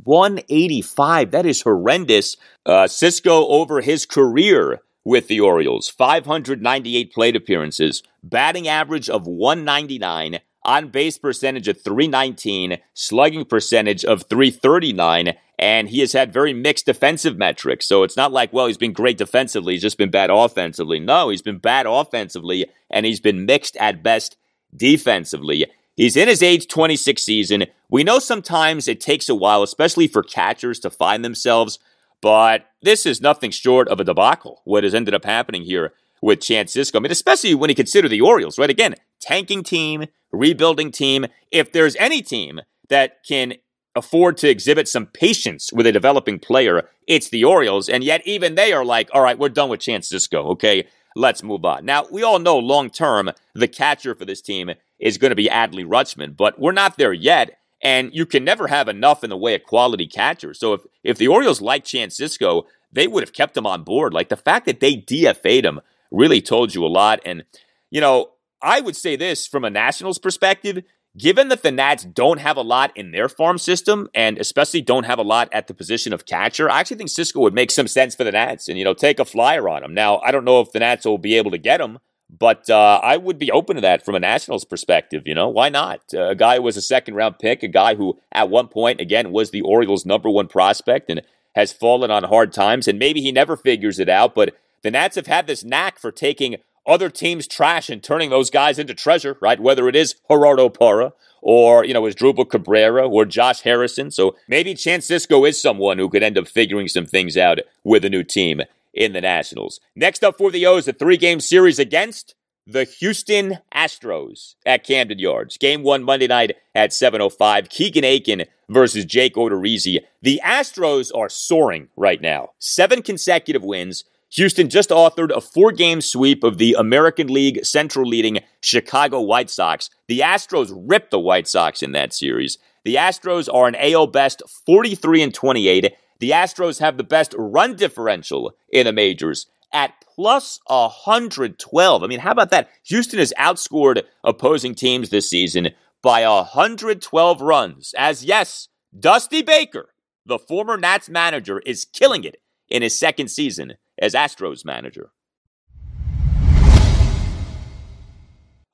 185. That is horrendous. Uh, Sisco, over his career with the Orioles, 598 plate appearances, batting average of 199, on base percentage of 319, slugging percentage of 339, and he has had very mixed defensive metrics. So it's not like, well, he's been great defensively, he's just been bad offensively. No, he's been bad offensively, and he's been mixed at best defensively. He's in his age 26 season. We know sometimes it takes a while, especially for catchers, to find themselves, but this is nothing short of a debacle, what has ended up happening here with Chance Sisco. I mean, especially when you consider the Orioles, right? Again, tanking team, rebuilding team. If there's any team that can afford to exhibit some patience with a developing player, it's the Orioles. And yet, even they are like, all right, we're done with Chance Sisco. Okay, let's move on. Now, we all know long term, the catcher for this team is going to be Adley Rutschman, but we're not there yet. And you can never have enough in the way of quality catchers. So if, if the Orioles like Chance Sisco, they would have kept him on board. Like the fact that they DFA'd him really told you a lot. And, you know, I would say this from a Nationals perspective given that the Nats don't have a lot in their farm system and especially don't have a lot at the position of catcher, I actually think Sisco would make some sense for the Nats and, you know, take a flyer on him. Now, I don't know if the Nats will be able to get him, but uh, I would be open to that from a Nationals perspective. You know, why not? Uh, a guy who was a second round pick, a guy who at one point, again, was the Orioles' number one prospect and has fallen on hard times, and maybe he never figures it out, but the Nats have had this knack for taking other teams' trash and turning those guys into treasure, right? Whether it is Gerardo Parra or, you know, Asdrubal Cabrera or Josh Harrison. So maybe Chance Sisco is someone who could end up figuring some things out with a new team in the Nationals. Next up for the O's, a three game series against the Houston Astros at Camden Yards. Game one Monday night at 7.05. Keegan Akin versus Jake Odorizzi. The Astros are soaring right now. Seven consecutive wins. Houston just authored a four game sweep of the American League Central leading Chicago White Sox. The Astros ripped the White Sox in that series. The Astros are an AL best 43 and 28. The Astros have the best run differential in the majors at plus 112. I mean, how about that? Houston has outscored opposing teams this season by 112 runs. As yes, Dusty Baker, the former Nats manager, is killing it in his second season as Astros manager.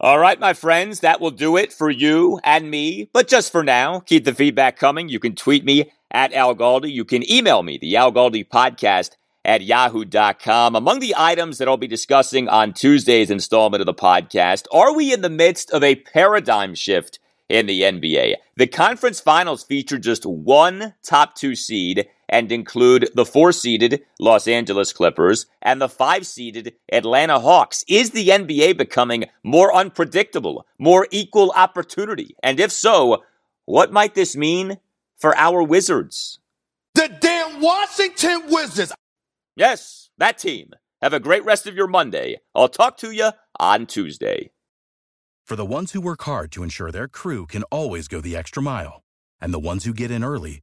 All right, my friends, that will do it for you and me. But just for now, keep the feedback coming. You can tweet me at Al Galdi. You can email me, the Al Galdi podcast at yahoo.com. Among the items that I'll be discussing on Tuesday's installment of the podcast, are we in the midst of a paradigm shift in the NBA? The conference finals feature just one top two seed and include the four seeded Los Angeles Clippers and the five seeded Atlanta Hawks. Is the NBA becoming more unpredictable, more equal opportunity? And if so, what might this mean for our Wizards? The damn Washington Wizards. Yes, that team. Have a great rest of your Monday. I'll talk to you on Tuesday. For the ones who work hard to ensure their crew can always go the extra mile, and the ones who get in early